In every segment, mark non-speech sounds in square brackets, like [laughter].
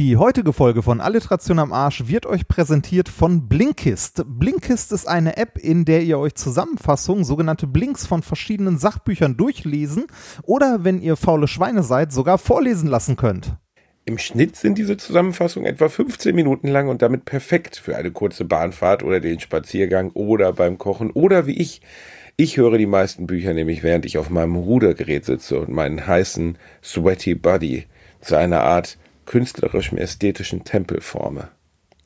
Die heutige Folge von Alliteration am Arsch wird euch präsentiert von Blinkist. Blinkist ist eine App, in der ihr euch Zusammenfassungen, sogenannte Blinks von verschiedenen Sachbüchern durchlesen oder, wenn ihr faule Schweine seid, sogar vorlesen lassen könnt. Im Schnitt sind diese Zusammenfassungen etwa 15 Minuten lang und damit perfekt für eine kurze Bahnfahrt oder den Spaziergang oder beim Kochen oder wie ich. Ich höre die meisten Bücher nämlich, während ich auf meinem Rudergerät sitze und meinen heißen Sweaty Buddy zu einer Art künstlerischem ästhetischen Tempel forme.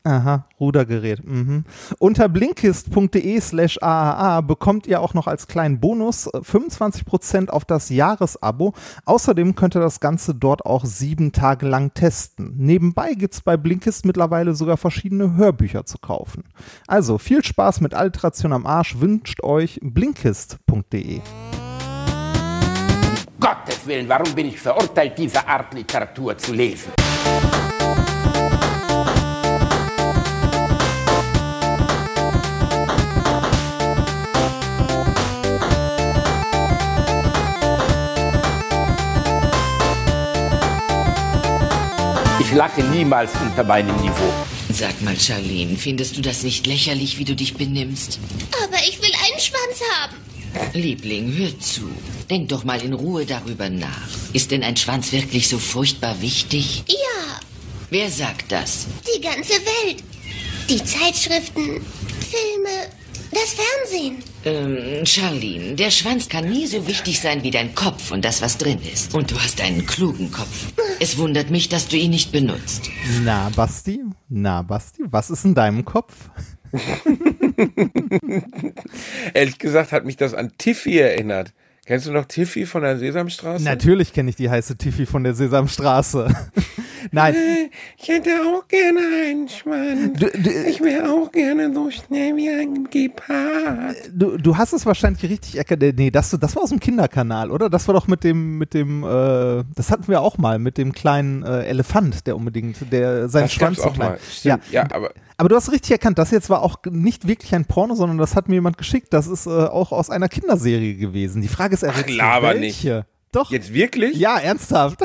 Aha, Rudergerät. Mhm. Unter blinkist.de slash AAA bekommt ihr auch noch als kleinen Bonus 25% auf das Jahresabo. Außerdem könnt ihr das Ganze dort auch sieben Tage lang testen. Nebenbei gibt es bei Blinkist mittlerweile sogar verschiedene Hörbücher zu kaufen. Also viel Spaß mit Alteration am Arsch wünscht euch blinkist.de. Gottes Willen, warum bin ich verurteilt, diese Art Literatur zu lesen? Ich lache niemals unter meinem Niveau. Sag mal, Charlene, findest du das nicht lächerlich, wie du dich benimmst? Aber ich will einen Schwanz haben. Liebling, hör zu. Denk doch mal in Ruhe darüber nach. Ist denn ein Schwanz wirklich so furchtbar wichtig? Ja, Wer sagt das? die ganze Welt. Die Zeitschriften, Filme, das Fernsehen. Ähm, Charlene, der Schwanz kann nie so wichtig sein wie dein Kopf und das, was drin ist. Und du hast einen klugen Kopf. Es wundert mich, dass du ihn nicht benutzt. Na, Basti? Na, Basti, was ist in deinem Kopf? [laughs] Ehrlich gesagt hat mich das an Tiffy erinnert. Kennst du noch Tiffy von der Sesamstraße? Natürlich kenne ich die heiße Tiffy von der Sesamstraße. Nein, Ich hätte auch gerne einen Schwanz. Du- du- ich wäre auch gerne so schnell wie ein Gepard. du, du hast es wahrscheinlich richtig erkannt. äh, Nee, das, das war aus dem Kinderkanal, oder? Das war doch mit dem, mit dem, äh, das hatten wir auch mal, mit dem kleinen äh, Elefant, der unbedingt, der seinen Das Schwanz auch klein. mal. Stimmt. Ja, aber Aber du hast richtig erkannt, das jetzt war auch nicht wirklich ein Porno, sondern das hat mir jemand geschickt. Das ist äh, auch aus einer Kinderserie gewesen. Die Frage ist, errätst du laber welche? Doch. jetzt wirklich? Ja, ernsthaft.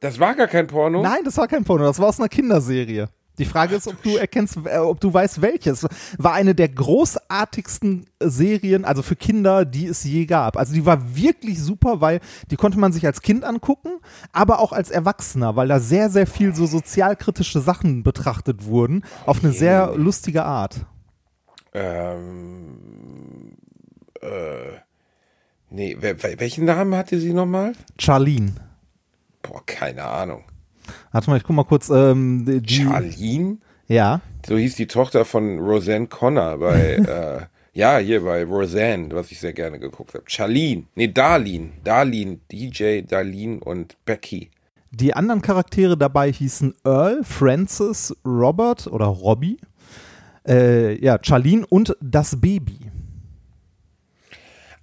Das war gar kein Porno? Nein, das war kein Porno, das war aus einer Kinderserie. Die Frage ist, ob du erkennst, äh, ob du weißt, welches. War eine der großartigsten Serien, also für Kinder, die es je gab. Also die war wirklich super, weil die konnte man sich als Kind angucken, aber auch als Erwachsener, weil da sehr, sehr viel so sozialkritische Sachen betrachtet wurden, auf eine sehr lustige Art. Ähm, äh, nee, welchen Namen hatte sie nochmal? Charlene. Boah, keine Ahnung. Warte mal, ich guck mal kurz. Ähm, die, Charlene? Ja. So hieß die Tochter von Roseanne Connor bei, [laughs] äh, ja, hier bei Roseanne, was ich sehr gerne geguckt habe. Charlene, nee, Darlene, Darlene, DJ, Darlene und Becky. Die anderen Charaktere dabei hießen Earl, Francis, Robert oder Robbie, äh, ja, Charlene und das Baby.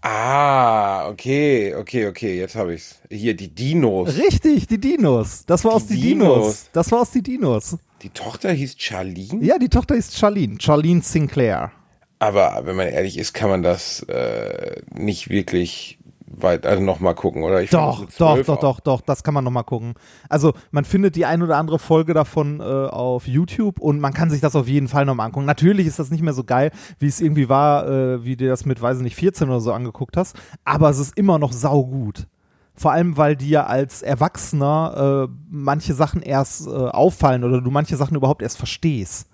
Ah, okay, okay, okay, jetzt habe ich's. Hier, die Dinos. Richtig, die Dinos. Das war aus Die die Dinos. Dinos. Das war aus die Dinos. Die Tochter hieß Charlene? Ja, die Tochter ist Charlene, Charlene Sinclair. Aber wenn man ehrlich ist, kann man das äh, nicht wirklich weit, also nochmal gucken, oder? Ich Doch, doch, 12 doch, auch- doch, doch, das kann man nochmal gucken. Also man findet die ein oder andere Folge davon äh, auf YouTube und man kann sich das auf jeden Fall nochmal angucken. Natürlich ist das nicht mehr so geil, wie es irgendwie war, äh, wie du das mit, weiß ich nicht, 14 oder so angeguckt hast, aber es ist immer noch saugut. Vor allem, weil dir als Erwachsener äh, manche Sachen erst äh, auffallen oder du manche Sachen überhaupt erst verstehst.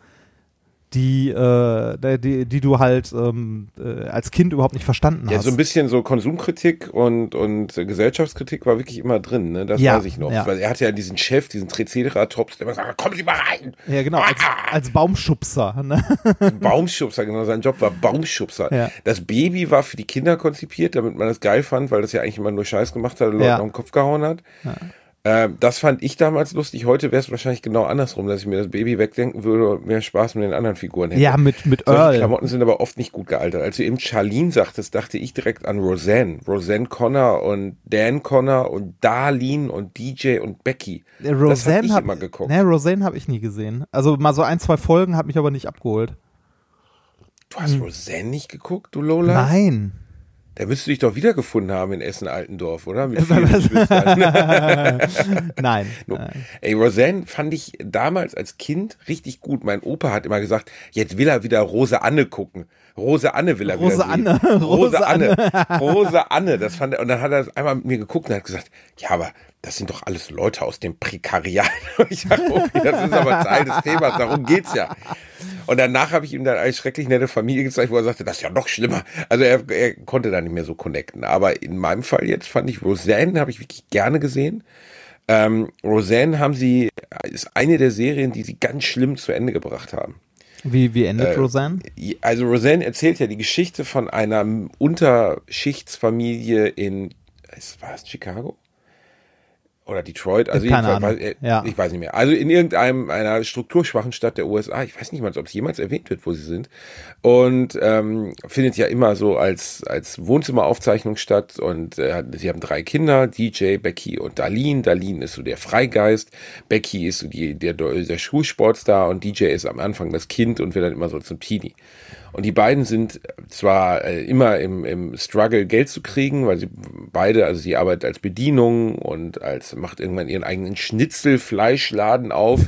Die, äh, die, die du halt ähm, äh, als Kind überhaupt nicht verstanden Ja, hast. so ein bisschen so Konsumkritik und, und Gesellschaftskritik war wirklich immer drin, ne? Das Ja, weiß ich noch. ja. Weil er hatte ja diesen Chef, diesen Triceratops, der immer sagt, kommen Sie mal rein. ja, genau, als, als Baumschubser. Ne? Baumschubser, genau, sein Job war Baumschubser. Ja. Das Baby war für die Kinder konzipiert, damit man das geil fand, weil das ja eigentlich immer nur Scheiß gemacht hat und Leuten Ja. auf den Kopf gehauen hat. Ähm, das fand ich damals lustig. Heute wäre es wahrscheinlich genau andersrum, dass ich mir das Baby wegdenken würde und mehr Spaß mit den anderen Figuren hätte. Ja, mit, mit Solche Earl. Klamotten sind aber oft nicht gut gealtert. Als du eben Charlene sagtest, dachte ich direkt an Roseanne. Roseanne Connor und Dan Connor und Darlene und DJ und Becky. Äh, das hab Roseanne ich hab, geguckt. Ne, Roseanne habe ich nie gesehen. Also mal so ein, zwei Folgen hat mich aber nicht abgeholt. Du hast Roseanne nicht geguckt, du Lola? Nein. Der müsste dich doch wiedergefunden haben in Essen-Altendorf, oder? Mit. [laughs] [laughs] Nein. [laughs] No. Nein. Ey, Roseanne fand ich damals als Kind richtig gut. Mein Opa hat immer gesagt, jetzt will er wieder Rose Anne gucken. Rose Anne will er Rose wieder sehen. Anne. Rose [laughs] Rose Anne. Rose Anne. Das fand er, und dann hat er einmal mit mir geguckt und hat gesagt, ja, aber das sind doch alles Leute aus dem Prekariat. [laughs] Ich sage, okay, das ist aber Teil des Themas, darum geht's ja. Und danach habe ich ihm dann eine schrecklich nette Familie gezeigt, wo er sagte, das ist ja noch schlimmer. Also er, er konnte da nicht mehr so connecten. Aber in meinem Fall jetzt fand ich Roseanne, habe ich wirklich gerne gesehen. Ähm, Roseanne haben sie, ist eine der Serien, die sie ganz schlimm zu Ende gebracht haben. Wie, wie endet Äh, Roseanne? Also Roseanne erzählt ja die Geschichte von einer Unterschichtsfamilie in, war es Chicago? Oder Detroit, also jedenfalls, äh, Ja. ich weiß nicht mehr. Also in irgendeinem einer strukturschwachen Stadt der USA, ich weiß nicht mal, ob es jemals erwähnt wird, wo sie sind. Und ähm, findet ja immer so als als Wohnzimmeraufzeichnung statt. Und äh, sie haben drei Kinder, DJ, Becky und Darlene. Darlene ist so der Freigeist, Becky ist so die der der Schulsportstar und DJ ist am Anfang das Kind und wird dann immer so zum Teenie. Und die beiden sind zwar äh, immer im, im Struggle, Geld zu kriegen, weil sie beide, also sie arbeitet als Bedienung und als macht irgendwann ihren eigenen Schnitzelfleischladen auf.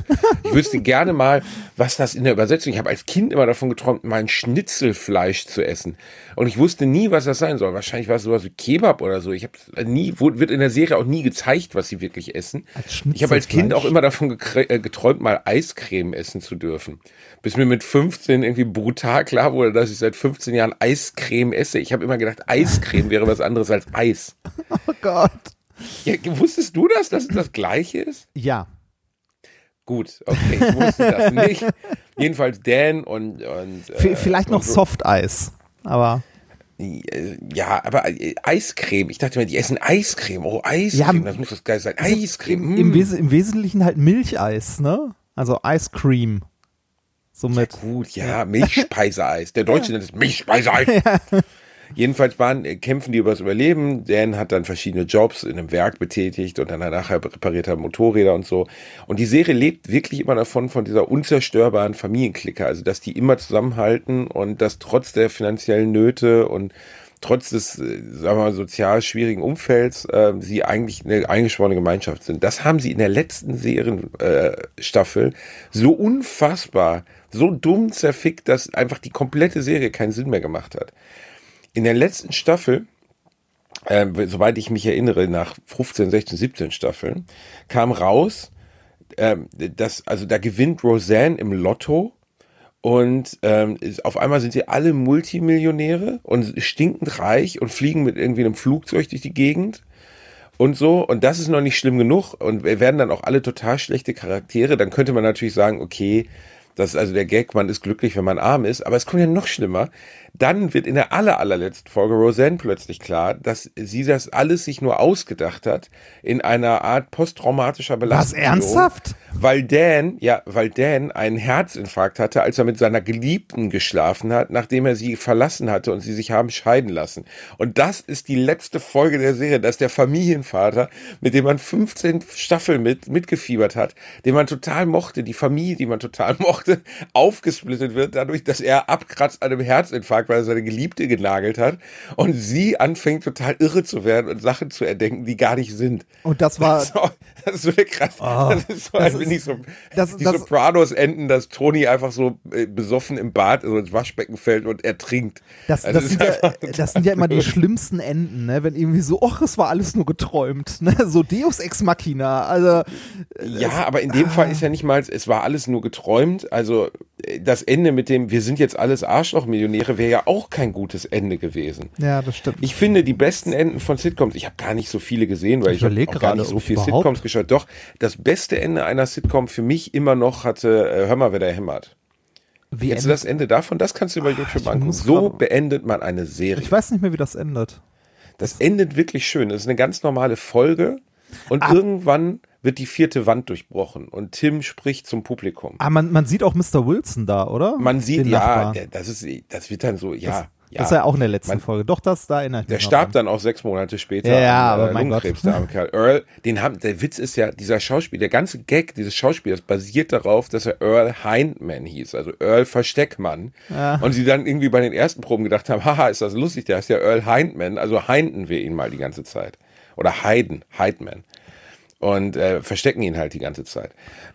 Ich wüsste gerne mal, was das in der Übersetzung. Ich habe als Kind immer davon geträumt, mal ein Schnitzelfleisch zu essen. Und ich wusste nie, was das sein soll. Wahrscheinlich war es sowas wie Kebab oder so. Ich habe nie, wird in der Serie auch nie gezeigt, was sie wirklich essen. Ich habe als Kind auch immer davon äh, geträumt, mal Eiscreme essen zu dürfen. Bis mir mit 15 irgendwie brutal klar wurde, dass ich seit 15 Jahren Eiscreme esse. Ich habe immer gedacht, Eiscreme wäre was anderes als Eis. [laughs] Oh Gott. Ja, wusstest du das, dass es das Gleiche ist? Ja. Gut, okay, ich wusste das nicht. [laughs] Jedenfalls Dan und, und äh, vielleicht noch Softeis. Aber Äh, Ja, aber äh, Eiscreme. Ich dachte mir, die essen Eiscreme. Oh, Eiscreme, Ja, das muss das geil sein. Eiscreme. im. Wes im Wesentlichen halt Milcheis, ne? Also Ice Cream. Somit. Gut, ja, Milchspeiseeis. Der Deutsche [laughs] nennt es Milchspeiseeis. Jedenfalls waren, äh, kämpfen die übers Überleben. Dan hat dann verschiedene Jobs in einem Werk betätigt und dann nachher repariert er Motorräder und so. Und die Serie lebt wirklich immer davon, von dieser unzerstörbaren Familienklicke. Also, dass die immer zusammenhalten und dass trotz der finanziellen Nöte und trotz des, äh, sagen wir mal, sozial schwierigen Umfelds, äh, sie eigentlich eine eingeschworene Gemeinschaft sind. Das haben sie in der letzten Serienstaffel äh, so unfassbar, so dumm zerfickt, dass einfach die komplette Serie keinen Sinn mehr gemacht hat. In der letzten Staffel, äh, soweit ich mich erinnere, nach 15, 16, 17 Staffeln, kam raus, ähm, dass, also da gewinnt Roseanne im Lotto und ähm, auf einmal sind sie alle Multimillionäre und stinkend reich und fliegen mit irgendwie einem Flugzeug durch die Gegend und so. Und das ist noch nicht schlimm genug. Und wir werden dann auch alle total schlechte Charaktere. Dann könnte man natürlich sagen, okay, das ist also der Gag, man ist glücklich, wenn man arm ist. Aber es kommt ja noch schlimmer. Dann wird in der aller, allerletzten Folge Roseanne plötzlich klar, dass sie das alles sich nur ausgedacht hat in einer Art posttraumatischer Belastung. ernsthaft? Weil Dan, ja, weil Dan einen Herzinfarkt hatte, als er mit seiner Geliebten geschlafen hat, nachdem er sie verlassen hatte und sie sich haben scheiden lassen. Und das ist die letzte Folge der Serie, dass der Familienvater, mit dem man 15 Staffeln mit, mitgefiebert hat, den man total mochte, die Familie, die man total [laughs] mochte, aufgesplittet wird dadurch, dass er abkratzt an einem Herzinfarkt, weil er seine Geliebte genagelt hat und sie anfängt total irre zu werden und Sachen zu erdenken, die gar nicht sind. Und das war. So, das ist so krass. das ist so, das als ist- wenn ich so, das- die das- Sopranos enden, dass Toni einfach so äh, besoffen im Bad, also ins Waschbecken fällt und ertrinkt. Das, Also das, es sind ist ja, [laughs] das sind ja immer die schlimmsten Enden, ne? Wenn irgendwie so, ach, es war alles nur geträumt, ne? So Deus Ex Machina. Also, Ja, aber in dem Fall ist ja nicht mal, es war alles nur geträumt. Also äh, das Ende mit dem, wir sind jetzt alles Arschlochmillionäre, wäre ja auch kein gutes Ende gewesen. ja, das stimmt. Ich finde die besten Enden von Sitcoms, ich habe gar nicht so viele gesehen, weil Ich ich, auch gar gerade, nicht so ob viel überhaupt. Sitcoms geschaut. Doch, das beste Ende einer Sitcom für mich immer noch hatte, äh, hör mal, wer da hämmert. Wie Kennst du das Ende davon? Das kannst du über YouTube ich angucken. So beendet man eine Serie. Ich weiß nicht mehr, wie das endet. Das endet wirklich schön. Das ist eine ganz normale Folge und Ah. irgendwann wird die vierte Wand durchbrochen und Tim spricht zum Publikum. Ah, man, man sieht auch Mr. Wilson da, oder? Man sieht, Den ja, Nachbarn. der- das ist, das wird dann so, ja. Ja. Das ist ja auch in der letzten Man- Folge. Doch, das, da Der mich noch starb dran. dann auch sechs Monate später Ja, ja, an aber äh, mein Lungenkrebs, Gott. der arme Kerl. Earl, den haben, der Witz ist ja, dieser Schauspieler, der ganze Gag dieses Schauspielers basiert darauf, dass er Earl Hindman hieß, also Earl Versteckmann. Und sie dann irgendwie bei den ersten Proben gedacht haben, haha, ist das lustig, der heißt ja Earl Hindman, also hinden wir ihn mal die ganze Zeit. Oder Heiden, Heidman und äh, verstecken ihn halt die ganze Zeit.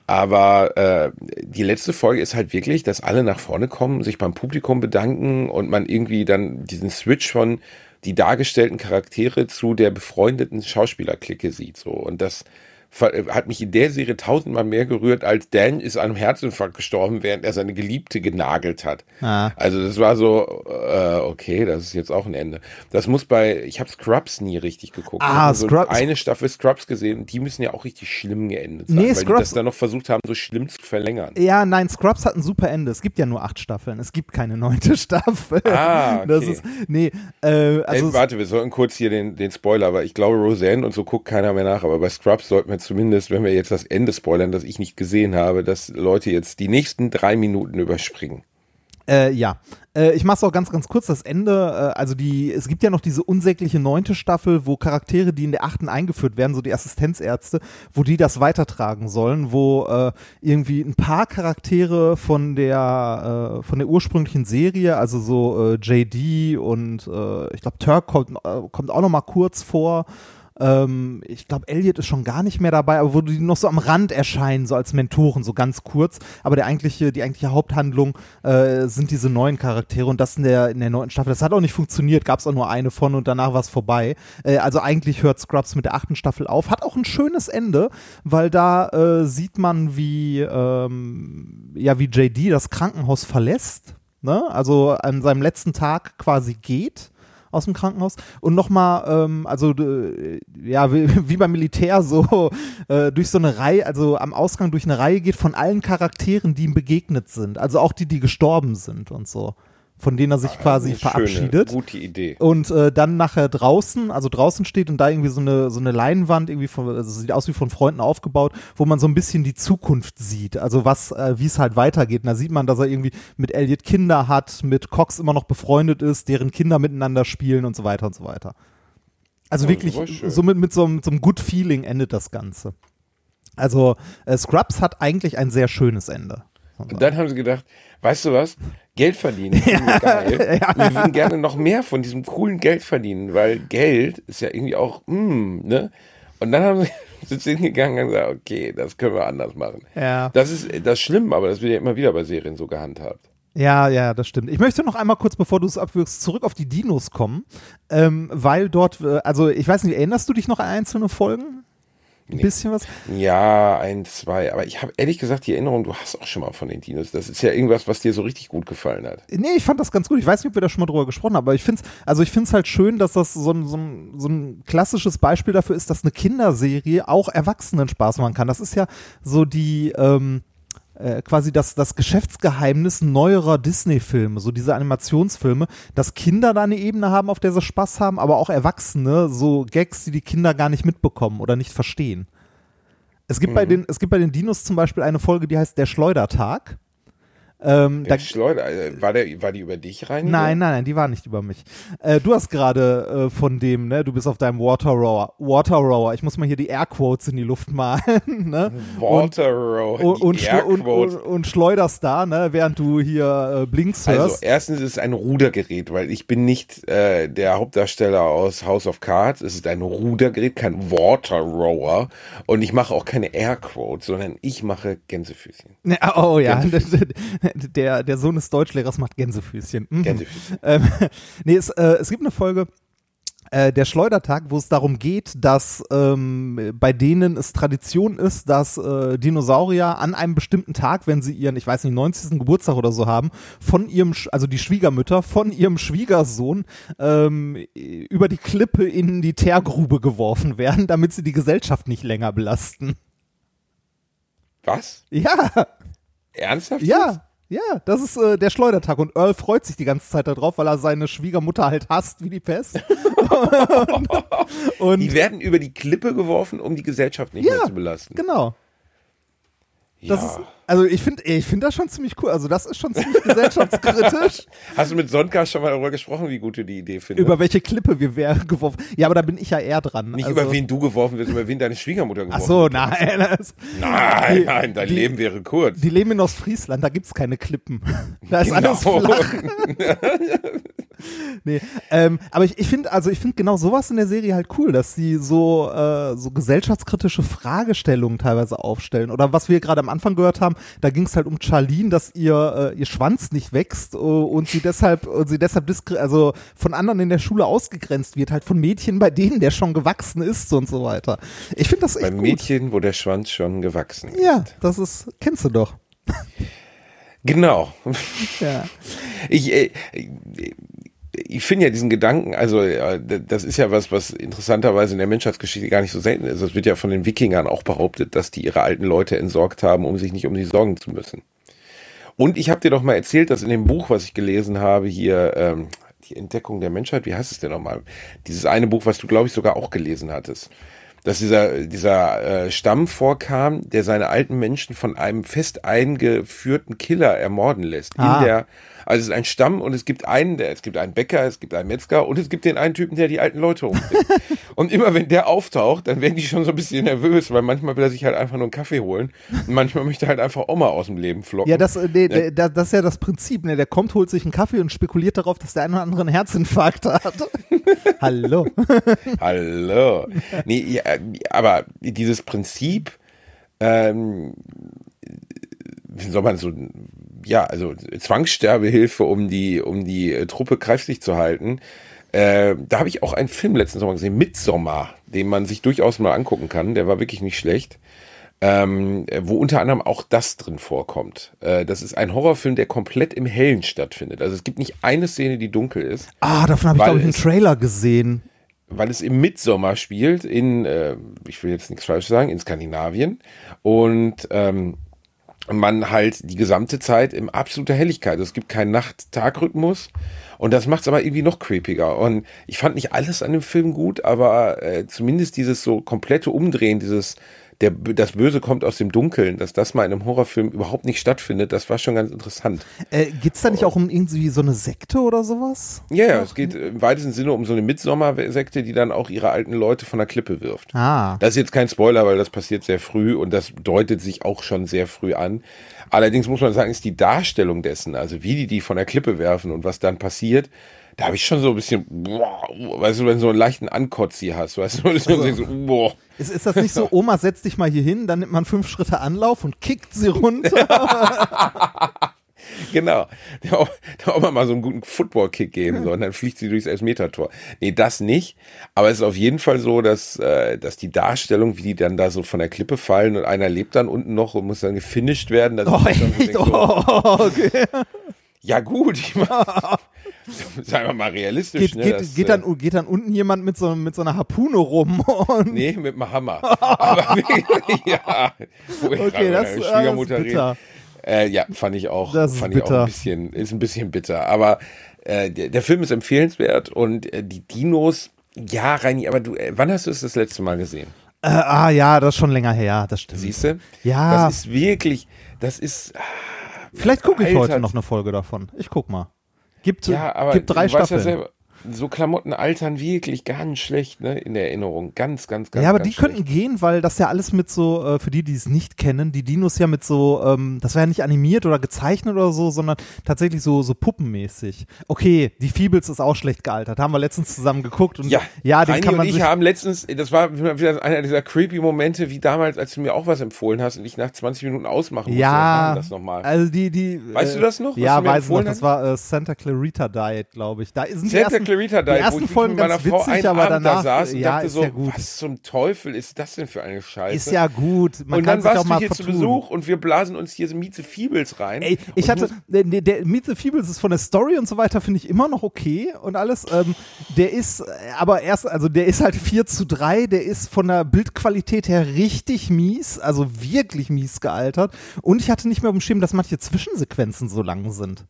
Aber äh, die letzte Folge ist halt wirklich, dass alle nach vorne kommen, sich beim Publikum bedanken und man irgendwie dann diesen Switch von die dargestellten Charaktere zu der befreundeten Schauspielerklicke sieht. So und das hat mich in der Serie tausendmal mehr gerührt, als Dan ist an einem Herzinfarkt gestorben, während er seine Geliebte genagelt hat. Ah. Also das war so, äh, okay, das ist jetzt auch ein Ende. Das muss bei, ich habe Scrubs nie richtig geguckt. Ah, Ich nur so Scrubs- eine Staffel Scrubs gesehen und die müssen ja auch richtig schlimm geendet sein, Nee, weil die Scrubs- das dann noch versucht haben, so schlimm zu verlängern. Ja, nein, Scrubs hat ein super Ende. Es gibt ja nur acht Staffeln. Es gibt keine neunte [laughs] Staffel. Ah, Das okay. ist, nee, äh, also Ey, warte, wir sollten kurz hier den, den Spoiler, aber ich glaube Roseanne und so guckt keiner mehr nach, aber bei Scrubs sollten wir zumindest, wenn wir jetzt das Ende spoilern, das ich nicht gesehen habe, dass Leute jetzt die nächsten drei Minuten überspringen. Äh, ja, äh, ich mach's auch ganz, ganz kurz. Das Ende, äh, also die, es gibt ja noch diese unsägliche neunte Staffel, wo Charaktere, die in der achten eingeführt werden, so die Assistenzärzte, wo die das weitertragen sollen, wo äh, irgendwie ein paar Charaktere von der, äh, von der ursprünglichen Serie, also so äh, JD und ich glaube Turk kommt, kommt auch noch mal kurz vor. Ähm, ich glaube, Elliot ist schon gar nicht mehr dabei, aber wo die noch so am Rand erscheinen, so als Mentoren, so ganz kurz. Aber der eigentliche, die eigentliche Haupthandlung äh, sind diese neuen Charaktere und das in der, in der neunten Staffel. Das hat auch nicht funktioniert, gab es auch nur eine von und danach war es vorbei. Äh, also eigentlich hört Scrubs mit der achten Staffel auf. Hat auch ein schönes Ende, weil da äh, sieht man, wie, ähm, ja, wie JD das Krankenhaus verlässt. Ne? Also an seinem letzten Tag quasi geht aus dem Krankenhaus. Und nochmal, ähm, also äh, ja, wie, [laughs] wie beim Militär so äh, durch so eine Reihe, also am Ausgang durch eine Reihe geht von allen Charakteren, die ihm begegnet sind, also auch die, die gestorben sind und so, von denen er sich quasi Eine verabschiedet. Schöne, gute Idee. Und äh, dann nachher draußen, also draußen steht und da irgendwie so eine, so eine Leinwand, irgendwie von, also sieht aus wie von Freunden aufgebaut, wo man so ein bisschen die Zukunft sieht. Also was, äh, wie es halt weitergeht. Und da sieht man, dass er irgendwie mit Elliot Kinder hat, mit Cox immer noch befreundet ist, deren Kinder miteinander spielen und so weiter und so weiter. Also Oh, wirklich, so mit, mit, so, einem- so einem Good Feeling endet das Ganze. Also äh, Scrubs hat eigentlich ein sehr schönes Ende. Und dann haben sie gedacht, weißt du was? Geld verdienen, [laughs] wir geil. [laughs] Wir würden gerne noch mehr von diesem coolen Geld verdienen, weil Geld ist ja irgendwie auch, mm, ne? Und dann haben sie, [laughs] sind sie hingegangen und gesagt, okay, das können wir anders machen. Ja. Das ist das Schlimme, aber das wird ja immer wieder bei Serien so gehandhabt. Ja, ja, das stimmt. Ich möchte noch einmal kurz, bevor du es abwirkst, zurück auf die Dinos kommen, ähm, weil dort, äh, also ich weiß nicht, erinnerst du dich noch an einzelne Folgen? Ein bisschen was? Ja, ein, zwei. Aber ich habe ehrlich gesagt die Erinnerung, du hast auch schon mal von den Dinos. Das ist ja irgendwas, was dir so richtig gut gefallen hat. Nee, ich fand das ganz gut. Ich weiß nicht, ob wir da schon mal drüber gesprochen haben, aber ich finde es also ich find's halt schön, dass das so ein, so, ein, so ein klassisches Beispiel dafür ist, dass eine Kinderserie auch Erwachsenen Spaß machen kann. Das ist ja so die, ähm, äh, quasi das, das Geschäftsgeheimnis neuerer Disney-Filme, so diese Animationsfilme, dass Kinder da eine Ebene haben, auf der sie Spaß haben, aber auch Erwachsene, so Gags, die die Kinder gar nicht mitbekommen oder nicht verstehen. Es gibt, bei den, es gibt bei den Dinos zum Beispiel eine Folge, die heißt Der Schleudertag. Ähm, da, Der Schleuder, äh, war, der, war die über dich rein? Nein, nein, nein, die war nicht über mich. Äh, du hast gerade äh, von dem, ne, du bist auf deinem Water Rower. Water Rower. Ich muss mal hier die Airquotes in die Luft malen, [laughs] ne? Water Row, Und, und, und, und, und schleuderst da, ne, während du hier äh, blinkst Also hörst. erstens ist es ein Rudergerät, weil ich bin nicht äh, der Hauptdarsteller aus House of Cards. Es ist ein Rudergerät, kein Water Rower. Und ich mache auch keine Airquotes, sondern ich mache Gänsefüßchen. Ne, [laughs] oh ja, [laughs] [laughs] der, der Sohn des Deutschlehrers macht Gänsefüßchen. Mhm. Gänsefüßchen. Ähm, [laughs] nee, es, äh, es gibt eine Folge, äh, der Schleudertag, wo es darum geht, dass ähm, bei denen es Tradition ist, dass äh, Dinosaurier an einem bestimmten Tag, wenn sie ihren, ich weiß nicht, 90. Geburtstag oder so haben, von ihrem, also die Schwiegermütter, von ihrem Schwiegersohn ähm, über die Klippe in die Teergrube geworfen werden, damit sie die Gesellschaft nicht länger belasten. Was? Ja, Ernsthaft? ja. Ja, das ist äh, der Schleudertag und Earl freut sich die ganze Zeit darauf, weil er seine Schwiegermutter halt hasst wie die Pest. [laughs] [laughs] und Die werden über die Klippe geworfen, um die Gesellschaft nicht Ja, mehr zu belasten. genau. Das Ja. ist, also ich finde ich find das schon ziemlich cool. Also das ist schon ziemlich gesellschaftskritisch, [laughs] Hast du mit Sonka schon mal darüber gesprochen, wie gut du die Idee findest? über welche Klippe wir wer geworfen. Ja, aber da bin ich ja eher dran. Nicht also, über wen du geworfen wirst, über wen deine Schwiegermutter Ach geworfen so, wird. nein. [laughs] Das, Nein, Die- nein, dein die- Leben wäre kurz. die leben in Ostfriesland, da gibt's keine Klippen. [laughs] Da ist Genau. alles flach. [laughs] nee, ähm, aber ich, ich finde, also ich finde genau sowas in der Serie halt cool, dass sie so äh, so gesellschaftskritische Fragestellungen teilweise aufstellen. Oder was wir gerade am Anfang gehört haben, da ging es halt um Charlene, dass ihr äh, ihr Schwanz nicht wächst äh, und sie deshalb und sie deshalb also von anderen in der Schule ausgegrenzt wird, halt von Mädchen, bei denen der schon gewachsen ist und so weiter. Ich finde das echt gut. Mädchen, wo der Schwanz schon gewachsen ist. Ja, das ist kennst du doch. Genau. Ja. Ich, äh, ich finde ja diesen Gedanken, also äh, das ist ja was, was interessanterweise in der Menschheitsgeschichte gar nicht so selten ist. Es wird ja von den Wikingern auch behauptet, dass die ihre alten Leute entsorgt haben, um sich nicht um sie sorgen zu müssen. Und ich habe dir doch mal erzählt, dass in dem Buch, was ich gelesen habe, hier ähm, die Entdeckung der Menschheit, wie heißt es denn nochmal? Dieses eine Buch, was du, glaube ich, sogar auch gelesen hattest. Dass dieser, dieser äh, Stamm vorkam, der seine alten Menschen von einem fest eingeführten Killer ermorden lässt. Ah. In der, also es ist ein Stamm und es gibt einen, der, es gibt einen Bäcker, es gibt einen Metzger und es gibt den einen Typen, der die alten Leute umbringt. [laughs] und immer wenn der auftaucht, dann werden die schon so ein bisschen nervös, weil manchmal will er sich halt einfach nur einen Kaffee holen und manchmal möchte er halt einfach Oma aus dem Leben flocken. Ja, das, äh, nee, der, der, das ist ja das Prinzip. Ne? Der kommt, holt sich einen Kaffee und spekuliert darauf, dass der eine oder andere einen Herzinfarkt hat. [laughs] Hallo. [laughs] Hallo. Nee, ja, aber dieses Prinzip, ähm, wie soll man so, ja, also Zwangssterbehilfe, um die, um die äh, Truppe kräftig zu halten. Äh, da habe ich auch einen Film letzten Sommer gesehen, Midsommar, den man sich durchaus mal angucken kann. Der war wirklich nicht schlecht. Ähm, äh, wo unter anderem auch das drin vorkommt. Äh, das ist ein Horrorfilm, der komplett im Hellen stattfindet. Also es gibt nicht eine Szene, die dunkel ist. Ah, davon habe ich, glaube ich, einen Trailer gesehen. weil es im Mitsommer spielt, in, äh, ich will jetzt nichts falsch sagen, in Skandinavien. Und ähm, man halt die gesamte Zeit in absoluter Helligkeit. Es gibt keinen Nacht-Tag-Rhythmus. Und das macht es aber irgendwie noch creepiger. Und ich fand nicht alles an dem Film gut, aber äh, zumindest dieses so komplette Umdrehen, dieses der, das Böse kommt aus dem Dunkeln, dass das mal in einem Horrorfilm überhaupt nicht stattfindet, das war schon ganz interessant. Äh, geht's da nicht auch um irgendwie so eine Sekte oder sowas? Ja, ja, es geht im weitesten Sinne um so eine Midsommersekte, die dann auch ihre alten Leute von der Klippe wirft. Ah. Das ist jetzt kein Spoiler, weil das passiert sehr früh und das deutet sich auch schon sehr früh an. Allerdings muss man sagen, ist die Darstellung dessen, also wie die die von der Klippe werfen und was dann passiert, da habe ich schon so ein bisschen, boah, weißt du, wenn du so einen leichten Ankotzi hast, weißt du, so, so, boah. Ist, ist das nicht so, Oma, setz dich mal hier hin, dann nimmt man fünf Schritte Anlauf und kickt sie runter? [laughs] Genau. Der Oma mal so einen guten Football-Kick geben soll und dann fliegt sie durchs Elfmetertor. Nee, das nicht. Aber es ist auf jeden Fall so, dass, äh, dass die Darstellung, wie die dann da so von der Klippe fallen und einer lebt dann unten noch und muss dann gefinisht werden. Das oh, ist dann so, Oh, okay. Ja gut, ich sagen [laughs] wir mal realistisch. Geht, ne, geht, das, geht, äh, dann, geht dann unten jemand mit so, mit so einer Harpune rum [laughs] und Nee, mit dem Hammer. [laughs] Aber ja. Okay, das- mit das ist Schwiegermutter bitter. Äh, ja, fand ich auch, Das ist fand ich auch bitter. ein bisschen, ist ein bisschen bitter. Aber äh, der, der Film ist empfehlenswert und äh, die Dinos, ja, Reini, aber du, äh, wann hast du es das letzte Mal gesehen? Äh, ah ja, das ist schon länger her, das stimmt. Siehst du? Ja. Das ist wirklich, das ist, Vielleicht gucke ich Alter. heute noch eine Folge davon. Ich guck mal. Gibt, ja, aber gibt drei Staffeln. Ja selber, so Klamotten altern wirklich ganz schlecht, ne, in der Erinnerung. Ganz, ganz, ganz ja, aber ganz die könnten schlecht. gehen, weil das ja alles mit so, äh, für die, die es nicht kennen, die Dinos ja mit so, ähm, das war ja nicht animiert oder gezeichnet oder so, sondern tatsächlich so, so puppenmäßig. Okay, die Feebles ist auch schlecht gealtert. Haben wir letztens zusammen geguckt und Ja, ja den Reini kann man und ich haben letztens, das war wieder einer dieser creepy Momente, wie damals, als du mir auch was empfohlen hast und ich nach 20 Minuten ausmachen musste. Ja, das nochmal? also die, die. Weißt du das noch, Ja, weiß ich noch. empfohlen Das hast? war äh, Santa Clarita Diet, glaube ich. Da sind die Santa ersten, Clarita die Diet, ersten wo ich Folgen mit meiner ganz Frau witzig, aber Abend danach, da saß und ja, dachte so, ja was zum Teufel ist das denn für eine Scheiße? Ist ja gut. Man und kann dann warst du hier zu vertun. Besuch und wir blasen uns hier so Mieze Fiebels rein. Ey, ich hatte, der, der Meet the Feebles ist von der Story und so weiter, finde ich immer noch okay und alles. Ähm, der ist, äh, aber erst, also der ist halt 4 zu 3, der ist von der Bildqualität her richtig mies, also wirklich mies gealtert. Und ich hatte nicht mehr auf dem Schirm, dass manche Zwischensequenzen so lang sind.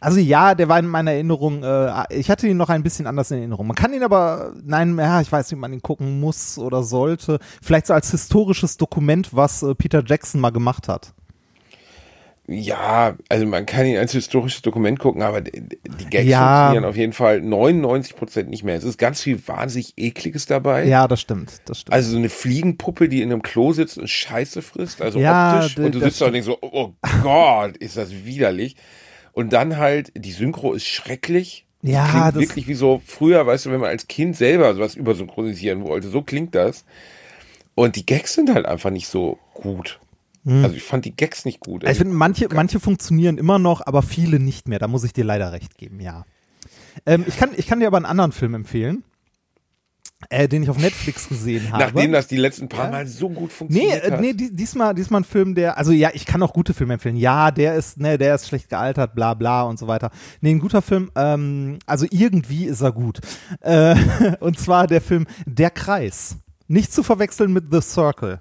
Also ja, der war in meiner Erinnerung, äh, ich hatte ihn noch ein bisschen anders in Erinnerung. Man kann ihn aber, nein, ja, ich weiß nicht, ob man ihn gucken muss oder sollte. Vielleicht so als historisches Dokument, was äh, Peter Jackson mal gemacht hat. Ja, also man kann ihn als historisches Dokument gucken, aber die Gags Ja. funktionieren auf jeden Fall 99 Prozent nicht mehr. Es ist ganz viel wahnsinnig ekliges dabei. Ja, das stimmt, das stimmt. Also so eine Fliegenpuppe, die in einem Klo sitzt und Scheiße frisst, also Ja, optisch. Und du sitzt da und denkst so, oh Gott, ist das widerlich. Und dann halt, die Synchro ist schrecklich. Das Ja, klingt das- wirklich wie so früher, weißt du, wenn man als Kind selber sowas übersynchronisieren wollte. So klingt das. Und die Gags sind halt einfach nicht so gut. Also ich fand die Gags nicht gut. Hm. ich finde, manche, manche funktionieren immer noch, aber viele nicht mehr. Da muss ich dir leider recht geben, ja. Ähm, ich, kann, ich kann dir aber einen anderen Film empfehlen, äh, den ich auf Netflix gesehen habe. Nachdem das die letzten paar Ja. Mal so gut Nee, funktioniert äh, hat. nee, dies- diesmal, diesmal ein Film, der, also ja, ich kann auch gute Filme empfehlen. Ja, der ist, ne, der ist schlecht gealtert, bla bla und so weiter. Nee, ein guter Film, ähm, also irgendwie ist er gut. Äh, [laughs] und zwar der Film Der Kreis. Nicht zu verwechseln mit The Circle.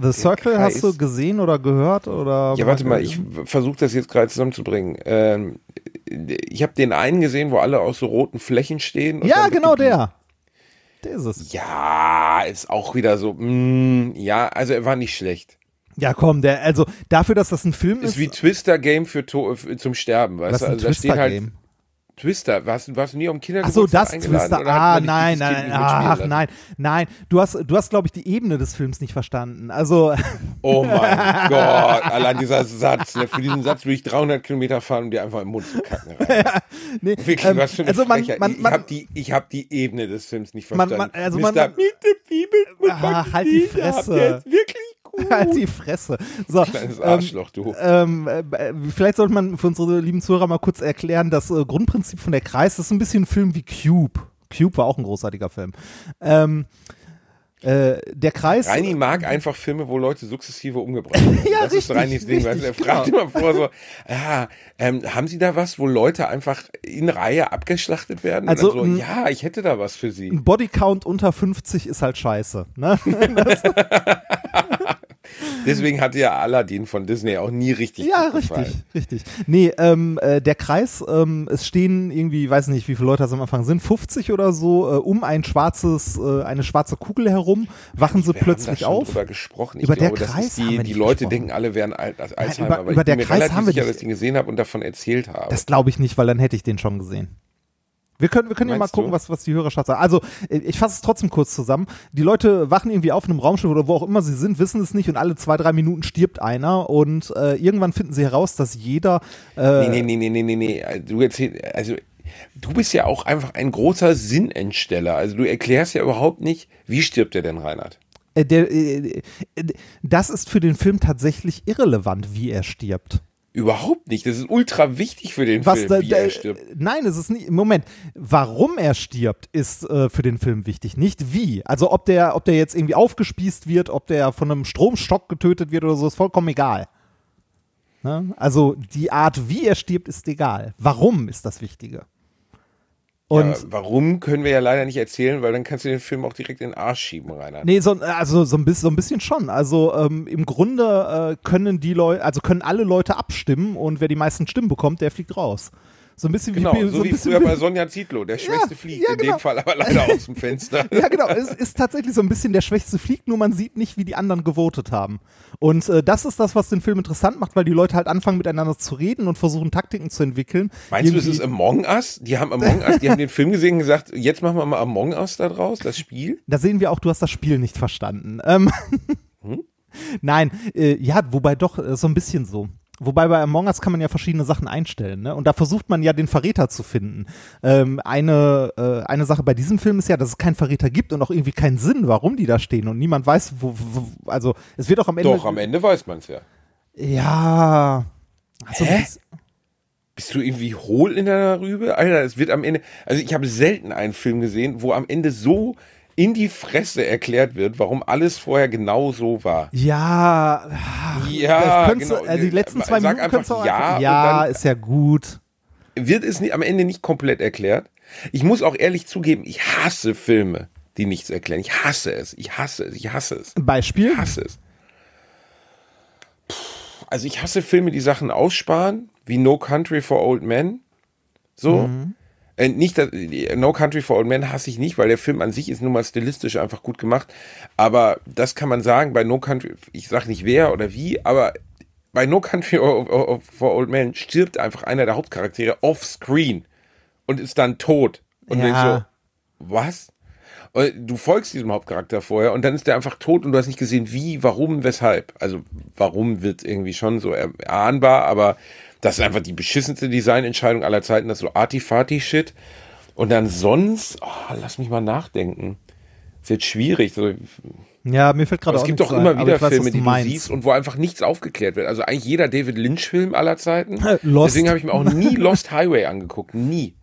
The Circle Kreis. hast du gesehen oder gehört oder? Ja, warte mal, ich versuche das jetzt gerade zusammenzubringen. Ähm, ich habe den einen gesehen, wo alle aus so roten Flächen stehen. Ja, genau der. Der ist es. Ja, ist auch wieder so, mm, ja, also er war nicht schlecht. Ja, komm, der, also dafür, dass das ein Film ist. Ist wie Twister Game für to für, zum Sterben, weißt was du? Also da stehen halt? Twister. Warst, du- warst du nie am Ach Kindergeburtstag so, das eingeladen Twister. Ah, man nein, nein, nein. Ach, lassen? nein, nein. Du hast, du hast, glaube ich, die Ebene des Films nicht verstanden. Also, [laughs] Oh mein Gott, allein dieser Satz. Ne? Für diesen Satz würde ich 300 Kilometer fahren, um dir einfach im Mund zu kacken. Nee, Wirklich, ähm, was für eine also man, man, ich man, habe die, ich hab die Ebene des Films nicht Man- verstanden. man- also Mr. man- Meet the People und Ah, halt die habt ihr Fresse. jetzt wirklich. [laughs] halt die Fresse. So, [laughs] Kleines ähm, Arschloch, du. ähm, äh, äh, vielleicht sollte man für unsere lieben Zuhörer mal kurz erklären, das äh, Grundprinzip von der Kreis das ist ein bisschen ein Film wie Cube. Cube war auch ein großartiger Film. Ähm, äh, der Kreis. Reini mag einfach Filme, wo Leute sukzessive umgebracht werden. [laughs] Ja, das ist richtig, Reinis Ding. Du? er richtig, fragt genau. immer vor so, ja, ähm, haben Sie da was, wo Leute einfach in Reihe abgeschlachtet werden? Also, so, ja, ich hätte da was für Sie. ein Bodycount unter 50 ist halt scheiße. Ne? Deswegen hatte ja Aladdin von Disney auch nie richtig Ja, gefallen. richtig, richtig. Nee, ähm, äh, der Kreis, ähm, es stehen irgendwie, weiß nicht, wie viele Leute das am Anfang sind, 50 oder so, äh, um ein schwarzes, äh, eine schwarze Kugel herum, wachen sie Wir haben da plötzlich schon auf. drüber gesprochen. Ich Über der glaube, das Kreis ist haben die, wir die Leute gesprochen. denken, alle wären alt, als Alzheimer, über- aber über ich der Kreis haben wir sicher, nicht. dass ich den gesehen habe und davon erzählt habe. Das glaube ich nicht, weil dann hätte ich den schon gesehen. Wir können, wir können ja mal gucken, du? was, was die Hörerschaft sagt. Also, ich fasse es trotzdem kurz zusammen. Die Leute wachen irgendwie auf in einem Raumschiff oder wo auch immer sie sind, wissen es nicht und alle zwei, drei Minuten stirbt einer und äh, irgendwann finden sie heraus, dass jeder äh, Nee, nee, nee, nee, nee, nee, nee. Du erzählst, also du bist ja auch einfach ein großer Sinnentsteller. Also du erklärst ja überhaupt nicht, wie stirbt der denn, Reinhard? Äh, der, äh, äh, das ist für den Film tatsächlich irrelevant, wie er stirbt. Überhaupt nicht. Das ist ultra wichtig für den Was Film, da, wie da, er stirbt. Nein, es ist nicht. Moment, warum er stirbt, ist äh, für den Film wichtig, nicht wie. Also ob der, ob der jetzt irgendwie aufgespießt wird, ob der von einem Stromstock getötet wird oder so, ist vollkommen egal. Ne? Also die Art, wie er stirbt, ist egal. Warum ist das Wichtige? Und ja, warum können wir ja leider nicht erzählen, weil dann kannst du den Film auch direkt in den Arsch schieben, Reinhard. Nee, so, also so ein, bisschen, so ein bisschen schon. Also ähm, im Grunde äh, können die Leute, also können alle Leute abstimmen und wer die meisten Stimmen bekommt, der fliegt raus. So ein bisschen Genau, wie so, ein wie früher bei Sonja Zietlow. Der Schwächste fliegt, ja, in genau. dem Fall aber leider [laughs] aus dem Fenster. Ja, genau. Es ist tatsächlich so ein bisschen der Schwächste fliegt, nur man sieht nicht, wie die anderen gewotet haben. Und äh, das ist das, was den Film interessant macht, weil die Leute halt anfangen, miteinander zu reden und versuchen, Taktiken zu entwickeln. Meinst du, es Irgendwie- ist Among Us? Die haben Among Us, die haben den Film gesehen und gesagt, jetzt machen wir mal Among Us da draus, das Spiel. Da sehen wir auch, du hast das Spiel nicht verstanden. Ähm, Hm? [laughs] Nein, äh, ja, wobei doch äh, so ein bisschen so. Wobei bei Among Us kann man ja verschiedene Sachen einstellen, ne? Und da versucht man ja den Verräter zu finden. Ähm, eine, äh, eine Sache bei diesem Film ist ja, dass es keinen Verräter gibt und auch irgendwie keinen Sinn, warum die da stehen und niemand weiß, wo, wo also es wird auch am Ende. Doch, am Ende weiß man es ja. Ja. Also, Hä? bis- Bist du irgendwie hohl in deiner Rübe? Alter, es wird am Ende, also ich habe selten einen Film gesehen, wo am Ende so in die Fresse erklärt wird, warum alles vorher genau so war. Ja, Ja, könntest du- genau. also die letzten zwei Sag Minuten einfach auch ja ja, ist ja gut. Wird es nicht, am Ende nicht komplett erklärt? Ich muss auch ehrlich zugeben, ich hasse Filme, die nichts erklären. Ich hasse es, ich hasse es, ich hasse es. Beispiel? Ich hasse es. Puh, Also ich hasse Filme, die Sachen aussparen, wie No Country for Old Men. So. Mhm. Äh, nicht, No Country for Old Men hasse ich nicht, weil der Film an sich ist nun mal stilistisch einfach gut gemacht. Aber das kann man sagen bei No Country, ich sag nicht wer oder wie, aber bei No Country [laughs] for Old Men stirbt einfach einer der Hauptcharaktere offscreen und ist dann tot. Und Ja. denkst so, was? Und du folgst diesem Hauptcharakter vorher und dann ist der einfach tot und du hast nicht gesehen, wie, warum, weshalb. Also, warum wird irgendwie schon so erahnbar, aber das ist einfach die beschissenste Designentscheidung aller Zeiten, das ist so Artifati-Shit. Und dann sonst, oh, lass mich mal nachdenken. Ist jetzt schwierig. So, Ja, mir fällt gerade aber es gibt doch ein, immer aber wieder weiß, Filme, die du du meinst. siehst und wo einfach nichts aufgeklärt wird. Also eigentlich jeder David Lynch-Film aller Zeiten. [laughs] Lost. Deswegen habe ich mir auch nie [laughs] Lost Highway angeguckt. Nie.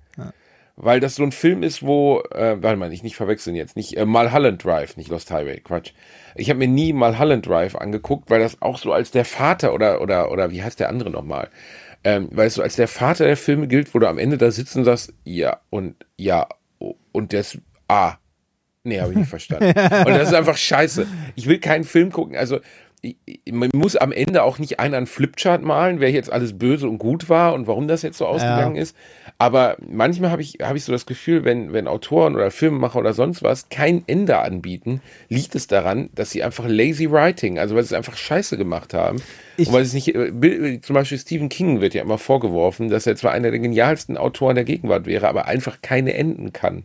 Weil das so ein Film ist, wo, äh, warte mal, ich nicht verwechseln jetzt, nicht äh, Mulholland Drive, nicht Lost Highway, Quatsch. Ich habe mir nie Mulholland Drive angeguckt, weil das auch so als der Vater oder oder oder wie heißt der andere nochmal? Ähm, es so als der Vater der Filme gilt, wo du am Ende da sitzt und sagst, ja und ja und das ah, nee, habe ich nicht verstanden. [laughs] und das ist einfach scheiße. Ich will keinen Film gucken, also man muss am Ende auch nicht einen an Flipchart malen, wer jetzt alles böse und gut war und warum das jetzt so ausgegangen ist. Aber manchmal habe ich, habe ich so das Gefühl, wenn, wenn Autoren oder Filmemacher oder sonst was kein Ende anbieten, liegt es daran, dass sie einfach lazy writing, also weil sie es einfach scheiße gemacht haben. Ich- und weil es nicht, äh, Bill- zum Beispiel Stephen King wird ja immer vorgeworfen, dass er zwar einer der genialsten Autoren der Gegenwart wäre, aber einfach keine enden kann.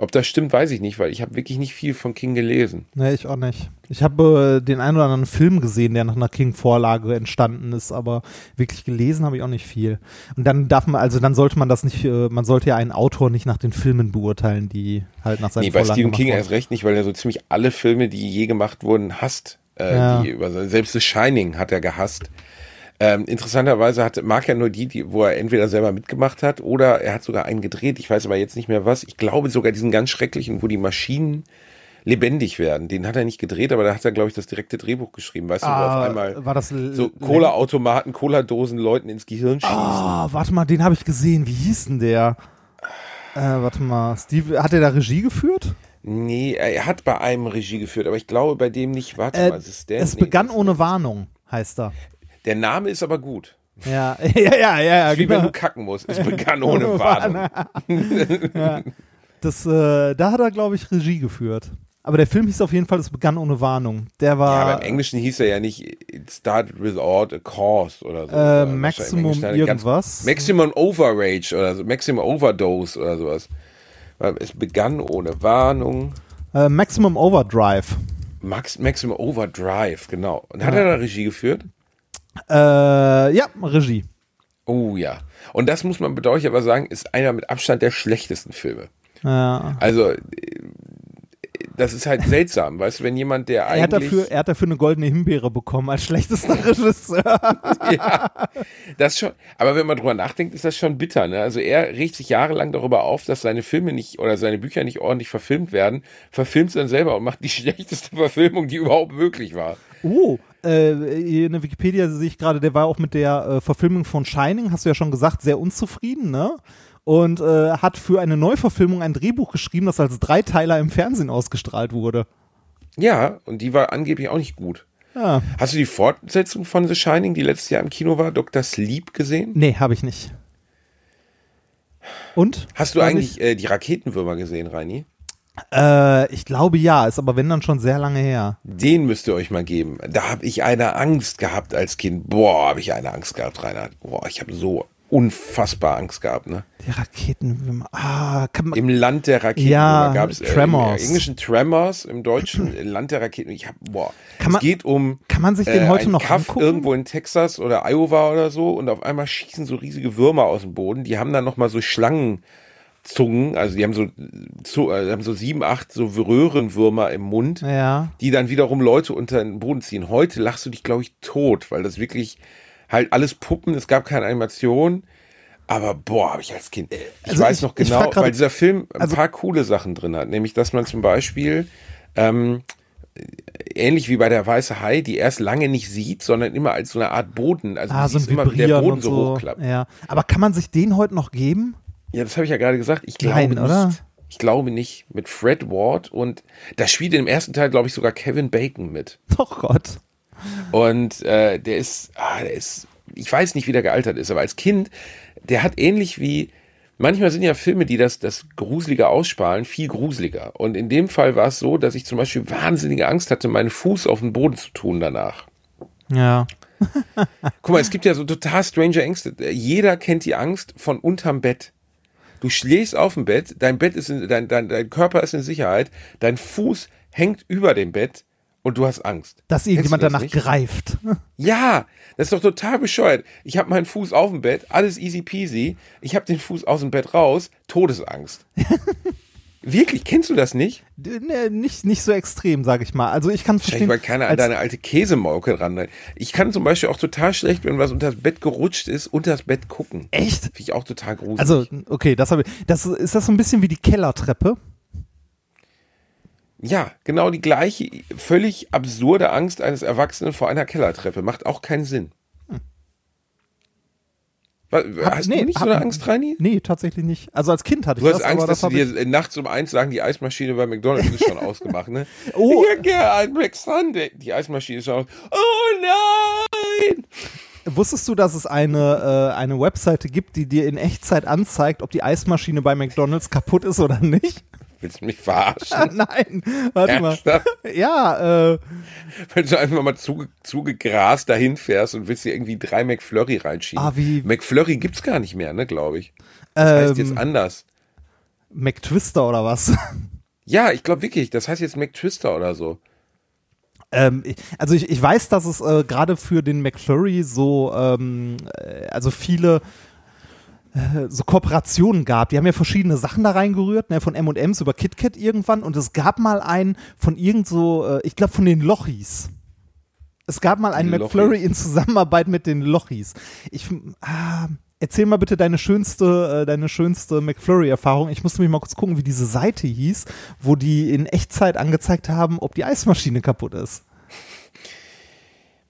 Ob das stimmt, weiß ich nicht, weil ich habe wirklich nicht viel von King gelesen. Nee, ich auch nicht. Ich habe äh, den einen oder anderen Film gesehen, der nach einer King-Vorlage entstanden ist, aber wirklich gelesen habe ich auch nicht viel. Und dann darf man, also dann sollte man das nicht, äh, man sollte ja einen Autor nicht nach den Filmen beurteilen, die halt nach seinen Nee, bei Vorlagen Stephen gemacht King wurden. erst recht nicht, weil er so ziemlich alle Filme, die je gemacht wurden, hasst. Äh, Ja. die über, selbst The Shining hat er gehasst. Ähm, interessanterweise hat, mag er nur die, die, wo er entweder selber mitgemacht hat oder er hat sogar einen gedreht. Ich weiß aber jetzt nicht mehr was. Ich glaube sogar diesen ganz schrecklichen, wo die Maschinen lebendig werden. Den hat er nicht gedreht, aber da hat er, glaube ich, das direkte Drehbuch geschrieben. Weißt du, wo Ah, auf einmal war das so Cola-Automaten, Cola-Dosen Leuten ins Gehirn schießen. Ah, warte mal, den habe ich gesehen. Wie hieß denn der? Äh, warte mal, Steve, hat er da Regie geführt? Nee, er hat bei einem Regie geführt, aber ich glaube bei dem nicht. Warte Äh, mal, ist es der? es begann ohne Warnung, heißt er. Der Name ist aber gut. Ja, [laughs] ja, ja, ja, ja Wie wenn genau. du kacken musst. Es begann ohne Warnung. Das, äh, da hat er, glaube ich, Regie geführt. Aber der Film hieß auf jeden Fall, es begann ohne Warnung. Der Ja, war aber im Englischen hieß er ja nicht It started without a cause oder so. äh, Sondern Maximum eine ganz- irgendwas. Maximum Overrage oder so. Maximum Overdose oder sowas. Es begann ohne Warnung. Äh, Maximum Overdrive. Max, Maximum Overdrive, genau. Und hat er da Regie geführt? Äh, ja, Regie. Oh ja. Und das muss man bedauerlich aber sagen, ist einer mit Abstand der schlechtesten Filme. Ja. Also, das ist halt seltsam, weißt du, wenn jemand, der Er hat, eigentlich. dafür, er hat dafür eine goldene Himbeere bekommen als schlechtester [laughs] Regisseur. [laughs] ja, das schon. Aber wenn man drüber nachdenkt, ist das schon bitter. Ne? Also er regt sich jahrelang darüber auf, dass seine Filme nicht oder seine Bücher nicht ordentlich verfilmt werden, verfilmt es dann selber und macht die [laughs] schlechteste Verfilmung, die überhaupt möglich war. Oh, äh, in der Wikipedia sehe ich gerade, der war auch mit der äh, Verfilmung von Shining, hast du ja schon gesagt, sehr unzufrieden, ne? Und äh, hat für eine Neuverfilmung ein Drehbuch geschrieben, das als Dreiteiler im Fernsehen ausgestrahlt wurde. Ja, und die war angeblich auch nicht gut. Ja. Hast du die Fortsetzung von The Shining, die letztes Jahr im Kino war, Dr. Sleep gesehen? Nee, habe ich nicht. Und? Hast du eigentlich äh, die Raketenwürmer gesehen, Reini? Äh, ich glaube ja, ist aber wenn dann schon sehr lange her. Den müsst ihr euch mal geben. Da habe ich eine Angst gehabt als Kind. Boah, habe ich eine Angst gehabt, Reinhard. Boah, ich habe so unfassbar Angst gehabt. Ne? Die Raketen. Ah, kann man. Im Land der Raketen Ja, gab es äh, Tremors. im englischen Tremors, im deutschen äh, [laughs] Land der Raketen. Ich hab, boah, Kann es man- geht um kann man sich den heute ein noch Kaff angucken? irgendwo in Texas oder Iowa oder so und auf einmal schießen so riesige Würmer aus dem Boden. Die haben dann noch mal so Schlangenzungen, also die haben so, so äh, haben so sieben, acht so Röhrenwürmer im Mund Ja. die dann wiederum Leute unter den Boden ziehen. Heute lachst du dich, glaube ich, tot, weil das wirklich halt alles Puppen, es gab keine Animation. Aber boah, habe ich als Kind. Ich Also weiß ich- noch genau, grad- weil dieser Film ein also- paar coole Sachen drin hat. Nämlich, dass man zum Beispiel ähm, ähnlich wie bei der Weiße Hai, die erst lange nicht sieht, sondern immer als so eine Art Boden. Also Ah, so immer, wie der Boden so, so. hochklappt. Ja. Aber kann man sich den heute noch geben? Ja, das habe ich ja gerade gesagt. Ich glaube Nein, nicht. oder? Ich glaube nicht. Mit Fred Ward und da spielt im ersten Teil, glaube ich, sogar Kevin Bacon mit. Doch Gott. Und äh, der ist, ah, der ist, ich weiß nicht, wie der gealtert ist, aber als Kind, der hat ähnlich wie, manchmal sind ja Filme, die das, das Gruselige aussparen, viel gruseliger. Und in dem Fall war es so, dass ich zum Beispiel wahnsinnige Angst hatte, meinen Fuß auf den Boden zu tun danach. Ja. [laughs] Guck mal, es gibt ja so total strange Ängste. Jeder kennt die Angst von unterm Bett. Du schläfst auf dem Bett, dein Bett ist in, dein, dein, dein Körper ist in Sicherheit, dein Fuß hängt über dem Bett und du hast Angst. Dass irgendjemand das danach nicht? greift. [laughs] Ja, das ist doch total bescheuert. Ich habe meinen Fuß auf dem Bett, alles easy peasy. Ich habe den Fuß aus dem Bett raus, Todesangst. [laughs] Wirklich, kennst du das nicht? D- Ne, nicht, nicht so extrem, sage ich mal. Also ich kann verstehen. weil keiner an deine alte Käsemauke ran. Ich kann zum Beispiel auch total schlecht, wenn was unter das Bett gerutscht ist, unter das Bett gucken. Echt? Finde ich auch total gruselig. Also, okay, das habe ich. Das, ist das so ein bisschen wie die Kellertreppe? Ja, genau die gleiche, völlig absurde Angst eines Erwachsenen vor einer Kellertreppe. Macht auch keinen Sinn. Was, Hab- hast nee, du nicht so hab- eine Angst, Reini? Nee, tatsächlich nicht. Also als Kind hatte ich Du hast das, Angst, dass das sie dir nachts um eins sagen, die Eismaschine bei McDonalds ist schon ausgemacht, ne? [laughs] Oh. Gerne ein McSunday. Die Eismaschine ist schon aus. Oh nein! Wusstest du, dass es eine, äh, eine Webseite gibt, die dir in Echtzeit anzeigt, ob die Eismaschine bei McDonalds kaputt ist oder nicht? Willst du mich verarschen? [laughs] Nein, warte mal. Ernsthaft? Ja, äh, Wenn du einfach mal zuge zugegrast dahin fährst und willst dir irgendwie drei McFlurry reinschieben. Ah, wie- McFlurry gibt's gar nicht mehr, ne, glaube ich. Das heißt jetzt ähm, anders. McTwister oder was? [laughs] Ja, ich glaube wirklich, das heißt jetzt McTwister oder so. Ähm, also ich, ich weiß, dass es äh, gerade für den McFlurry so, ähm, äh, also viele so Kooperationen gab. Die haben ja verschiedene Sachen da reingerührt, ne, von M&M's über KitKat irgendwann und es gab mal einen von irgend so, äh, ich glaube von den Lochis. Es gab mal einen McFlurry in Zusammenarbeit mit den Lochis. Ich, ah, erzähl mal bitte deine schönste, äh, deine schönste McFlurry-Erfahrung. Ich musste mich mal kurz gucken, wie diese Seite hieß, wo die in Echtzeit angezeigt haben, ob die Eismaschine kaputt ist.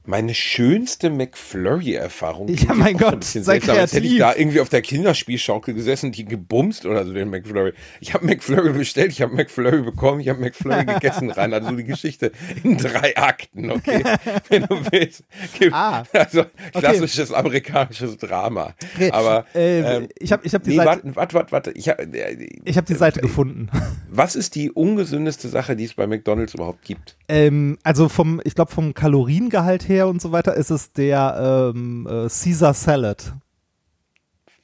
Meine schönste McFlurry-Erfahrung. Ja, mein ein Gott, bisschen sei seltsam, als hätte ich kreativ. da irgendwie auf der Kinderspielschaukel gesessen, die gebumst oder so den McFlurry. Ich habe McFlurry bestellt, ich habe McFlurry bekommen, ich habe McFlurry [laughs] gegessen rein. Also die Geschichte in drei Akten, okay? [laughs] Wenn du willst. Ah, also klassisches amerikanisches Drama. Okay, Aber äh, ähm, ich habe ich hab die nee, Seite, warte, warte, warte. Ich hab, äh, ich hab die Seite gefunden. [laughs] was ist die ungesündeste Sache, die es bei McDonalds überhaupt gibt? Ähm, also vom, ich glaube vom Kaloriengehalt her und so weiter ist es der ähm, äh, Caesar Salad.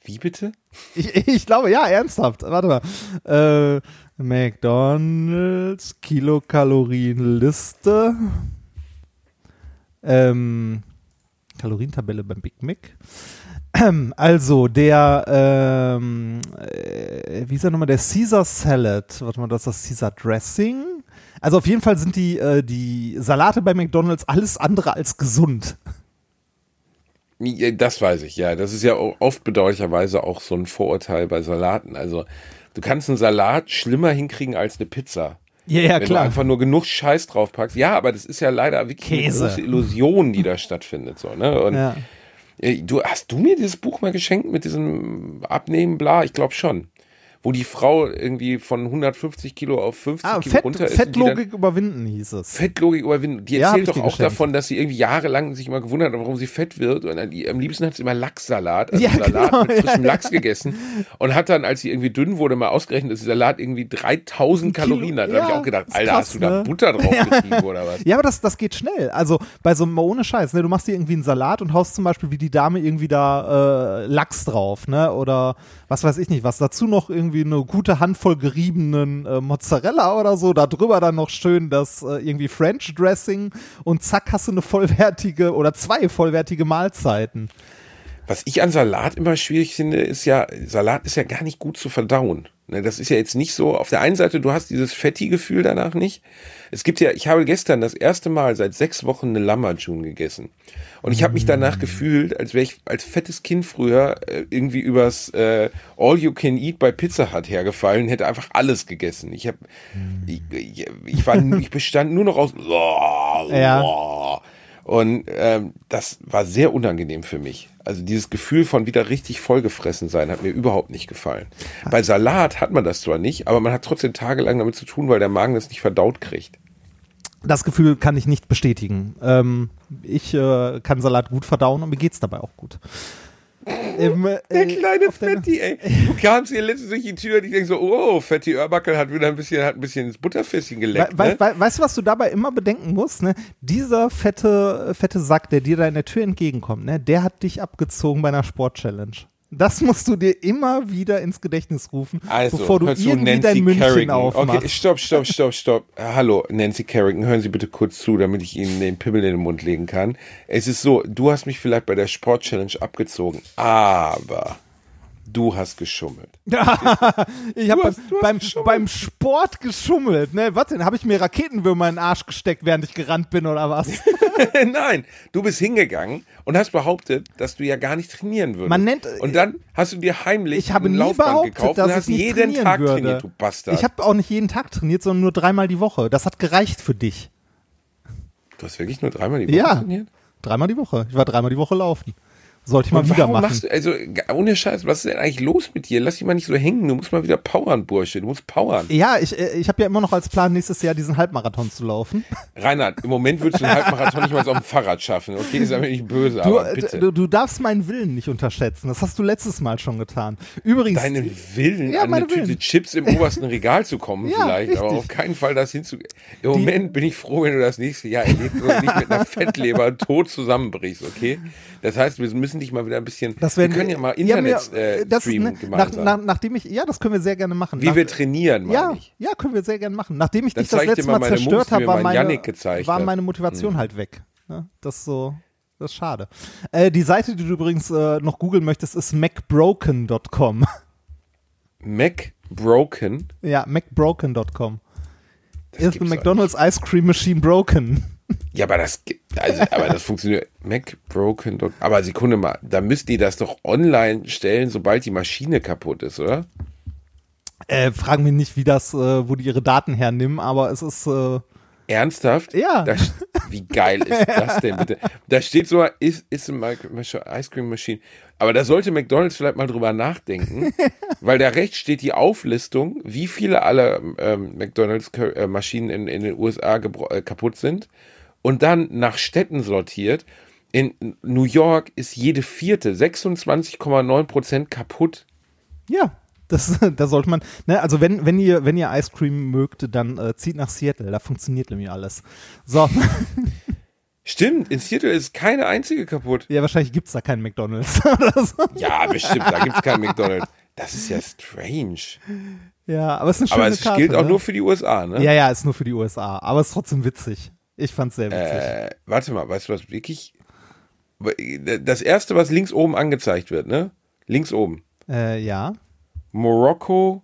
Wie bitte? Ich, [laughs] ich glaube, ja, ernsthaft. Warte mal. Äh, McDonalds Kilokalorienliste. Ähm, Kalorientabelle beim Big Mac. [clears throat] Also der, ähm, äh, wie ist er nochmal, der Caesar Salad. Warte mal, das ist das Caesar Dressing. Also auf jeden Fall sind die, äh, die Salate bei McDonalds alles andere als gesund. Das weiß ich, ja. Das ist ja oft bedauerlicherweise auch so ein Vorurteil bei Salaten. Also, du kannst einen Salat schlimmer hinkriegen als eine Pizza. Ja, ja, Wenn du einfach nur genug Scheiß draufpackst. Ja, aber das ist ja leider wirklich Käse. eine große Illusion, die da stattfindet. So, ne? Und Ja. äh, du, hast du mir dieses Buch mal geschenkt mit diesem Abnehmen, bla? Ich glaube schon. Wo die Frau irgendwie von 150 Kilo auf 50 Ah, Kilo Fett, runter ist. Fettlogik überwinden hieß es. Fettlogik überwinden. Die Ja, erzählt ich doch auch geschenkt. davon, dass sie irgendwie jahrelang sich immer gewundert hat, warum sie fett wird. Und am liebsten hat sie immer Lachssalat, also Ja, Salat genau, mit frischem ja, Lachs gegessen. Und hat dann, als sie irgendwie dünn wurde, mal ausgerechnet, dass der Salat irgendwie 3000 Kilo- Kalorien hat. Da habe ich ja, auch gedacht, Alter, krass, hast du da ne? Butter drauf getrieben oder was? Ja, aber das, das geht schnell. Also bei so einem, ohne Scheiß, ne, du machst dir irgendwie einen Salat und haust zum Beispiel wie die Dame irgendwie da äh, Lachs drauf, ne? Oder was weiß ich nicht, was. Dazu noch irgendwie eine gute Handvoll geriebenen äh, Mozzarella oder so. Da drüber dann noch schön das äh, irgendwie French Dressing und zack hast du eine vollwertige oder zwei vollwertige Mahlzeiten. Was ich an Salat immer schwierig finde, ist ja, Salat ist ja gar nicht gut zu verdauen. Ne, Das ist ja jetzt nicht so, auf der einen Seite, du hast dieses Fetti-Gefühl danach nicht. Es gibt ja, ich habe gestern das erste Mal seit sechs Wochen eine Lammerjun gegessen. Und ich habe mich danach gefühlt, als wäre ich als fettes Kind früher äh, irgendwie übers äh, All You Can Eat bei Pizza Hut hergefallen, hätte einfach alles gegessen. Ich habe, ich, ich, ich war, ich bestand nur noch aus Ja. [laughs] und ähm, das war sehr unangenehm für mich. Also dieses Gefühl von wieder richtig vollgefressen sein hat mir überhaupt nicht gefallen. Bei Salat hat man das zwar nicht, aber man hat trotzdem tagelang damit zu tun, weil der Magen das nicht verdaut kriegt. Das Gefühl kann ich nicht bestätigen. Ähm, ich äh, kann Salat gut verdauen und mir geht's dabei auch gut. Im, äh, Der kleine Fetti, ey. Du kamst hier letztens durch die Tür und ich denk so, oh, Fetti Örbackel hat wieder ein bisschen, hat ein bisschen ins Butterfässchen We geleckt, we ne? we weißt du, was du dabei immer bedenken musst? Ne? Dieser fette, fette Sack, der dir da in der Tür entgegenkommt, ne? der hat dich abgezogen bei einer Sport-Challenge. Das musst du dir immer wieder ins Gedächtnis rufen, Also, bevor du irgendwie Nancy dein München Carrigan. aufmachst. Okay, stopp, stopp, stopp, stopp. Hallo, Nancy Carrigan, hören Sie bitte kurz zu, damit ich Ihnen den Pimmel in den Mund legen kann. Es ist so, du hast mich vielleicht bei der Sport-Challenge abgezogen, aber du hast geschummelt. [laughs] Ich habe beim, beim, Sport geschummelt. Ne? Was denn? Habe ich mir Raketenwürmer in den Arsch gesteckt, während ich gerannt bin oder was? [laughs] Nein, du bist hingegangen und hast behauptet, dass du ja gar nicht trainieren würdest. Man nennt- und dann hast du dir heimlich Ich habe ein nie Laufband behauptet, gekauft dass und hast nicht jeden Tag würde. trainiert, du Bastard. Ich habe auch nicht jeden Tag trainiert, sondern nur dreimal die Woche. Das hat gereicht für dich. du hast wirklich nur dreimal die Woche Ja, trainiert? dreimal die Woche. Ich war dreimal die Woche laufen. Sollte ich mal wieder warum machen. du, also ohne Scheiß, was ist denn eigentlich los mit dir? Lass dich mal nicht so hängen, du musst mal wieder powern, Bursche, du musst powern. Ja, ich, äh, ich habe ja immer noch als Plan, nächstes Jahr diesen Halbmarathon zu laufen. [laughs] Reinhard, im Moment würdest du einen Halbmarathon nicht mal so auf dem Fahrrad schaffen, okay? Ist aber nicht böse, Du, aber bitte. äh, du, du darfst meinen Willen nicht unterschätzen. Das hast du letztes Mal schon getan. Übrigens, Deinen Willen, Ja, an eine Tüte Willen. Chips im obersten Regal zu kommen, [laughs] Ja, vielleicht, aber richtig. auf keinen Fall das hinzu. Im Moment bin ich froh, wenn du das nächste Jahr erlebst und nicht mit einer [laughs] Fettleber tot zusammenbrichst, okay? Das heißt, wir müssen dich mal wieder ein bisschen. das werden wir können ja mal Ja, Internet mir- äh, das, streamen ne, nach, gemeinsam. nach, nachdem ich, ja, das können wir sehr gerne machen. Wie Nach, wir trainieren, ja, ich. ja, können wir sehr gerne machen. Nachdem ich Dann dich das letzte mal zerstört habe, war mein meine, war. Mhm. meine Motivation halt weg. Ne? Das ist so, das ist schade. Äh, die Seite, die du übrigens äh, noch googeln möchtest, ist macbroken.com. [laughs] Mac Broken. ja, macbroken.com. Das Is the McDonald's Ice Cream Machine broken? Ja, aber das, also, aber das funktioniert. Mac Broken. Aber Sekunde mal, da müsst ihr das doch online stellen, sobald die Maschine kaputt ist, oder? Äh, fragen mich nicht, wie das, äh, wo die ihre Daten hernehmen, aber es ist, äh, Ernsthaft? Ja. Da, wie geil ist [laughs] das denn bitte? Da steht so, ist, ist ein Ice Cream Machine. Aber da sollte McDonalds vielleicht mal drüber nachdenken, [laughs] weil da rechts steht die Auflistung, wie viele aller ähm, McDonalds äh, Maschinen in, in den USA äh, kaputt sind. Und dann nach Städten sortiert. In New York ist jede vierte, 26,9 Prozent kaputt. ja, das, [laughs] da sollte man, ne, also wenn, wenn ihr, wenn ihr Ice Cream mögt, dann äh, zieht nach Seattle, da funktioniert nämlich alles. So, [laughs] Stimmt, in Seattle ist keine einzige kaputt. ja, wahrscheinlich gibt's da keinen McDonalds [laughs] so. Ja, bestimmt, da gibt es keinen McDonalds. Das ist ja strange. Ja, aber es ist eine schöne Aber es Karte, gilt auch ne? nur für die USA, ne? Ja, ja, ist nur für die USA, aber es ist trotzdem witzig. Ich fand's sehr witzig. Äh, warte mal, weißt du was wirklich? Das erste, was links oben angezeigt wird, ne? Links oben. Äh, ja. Morocco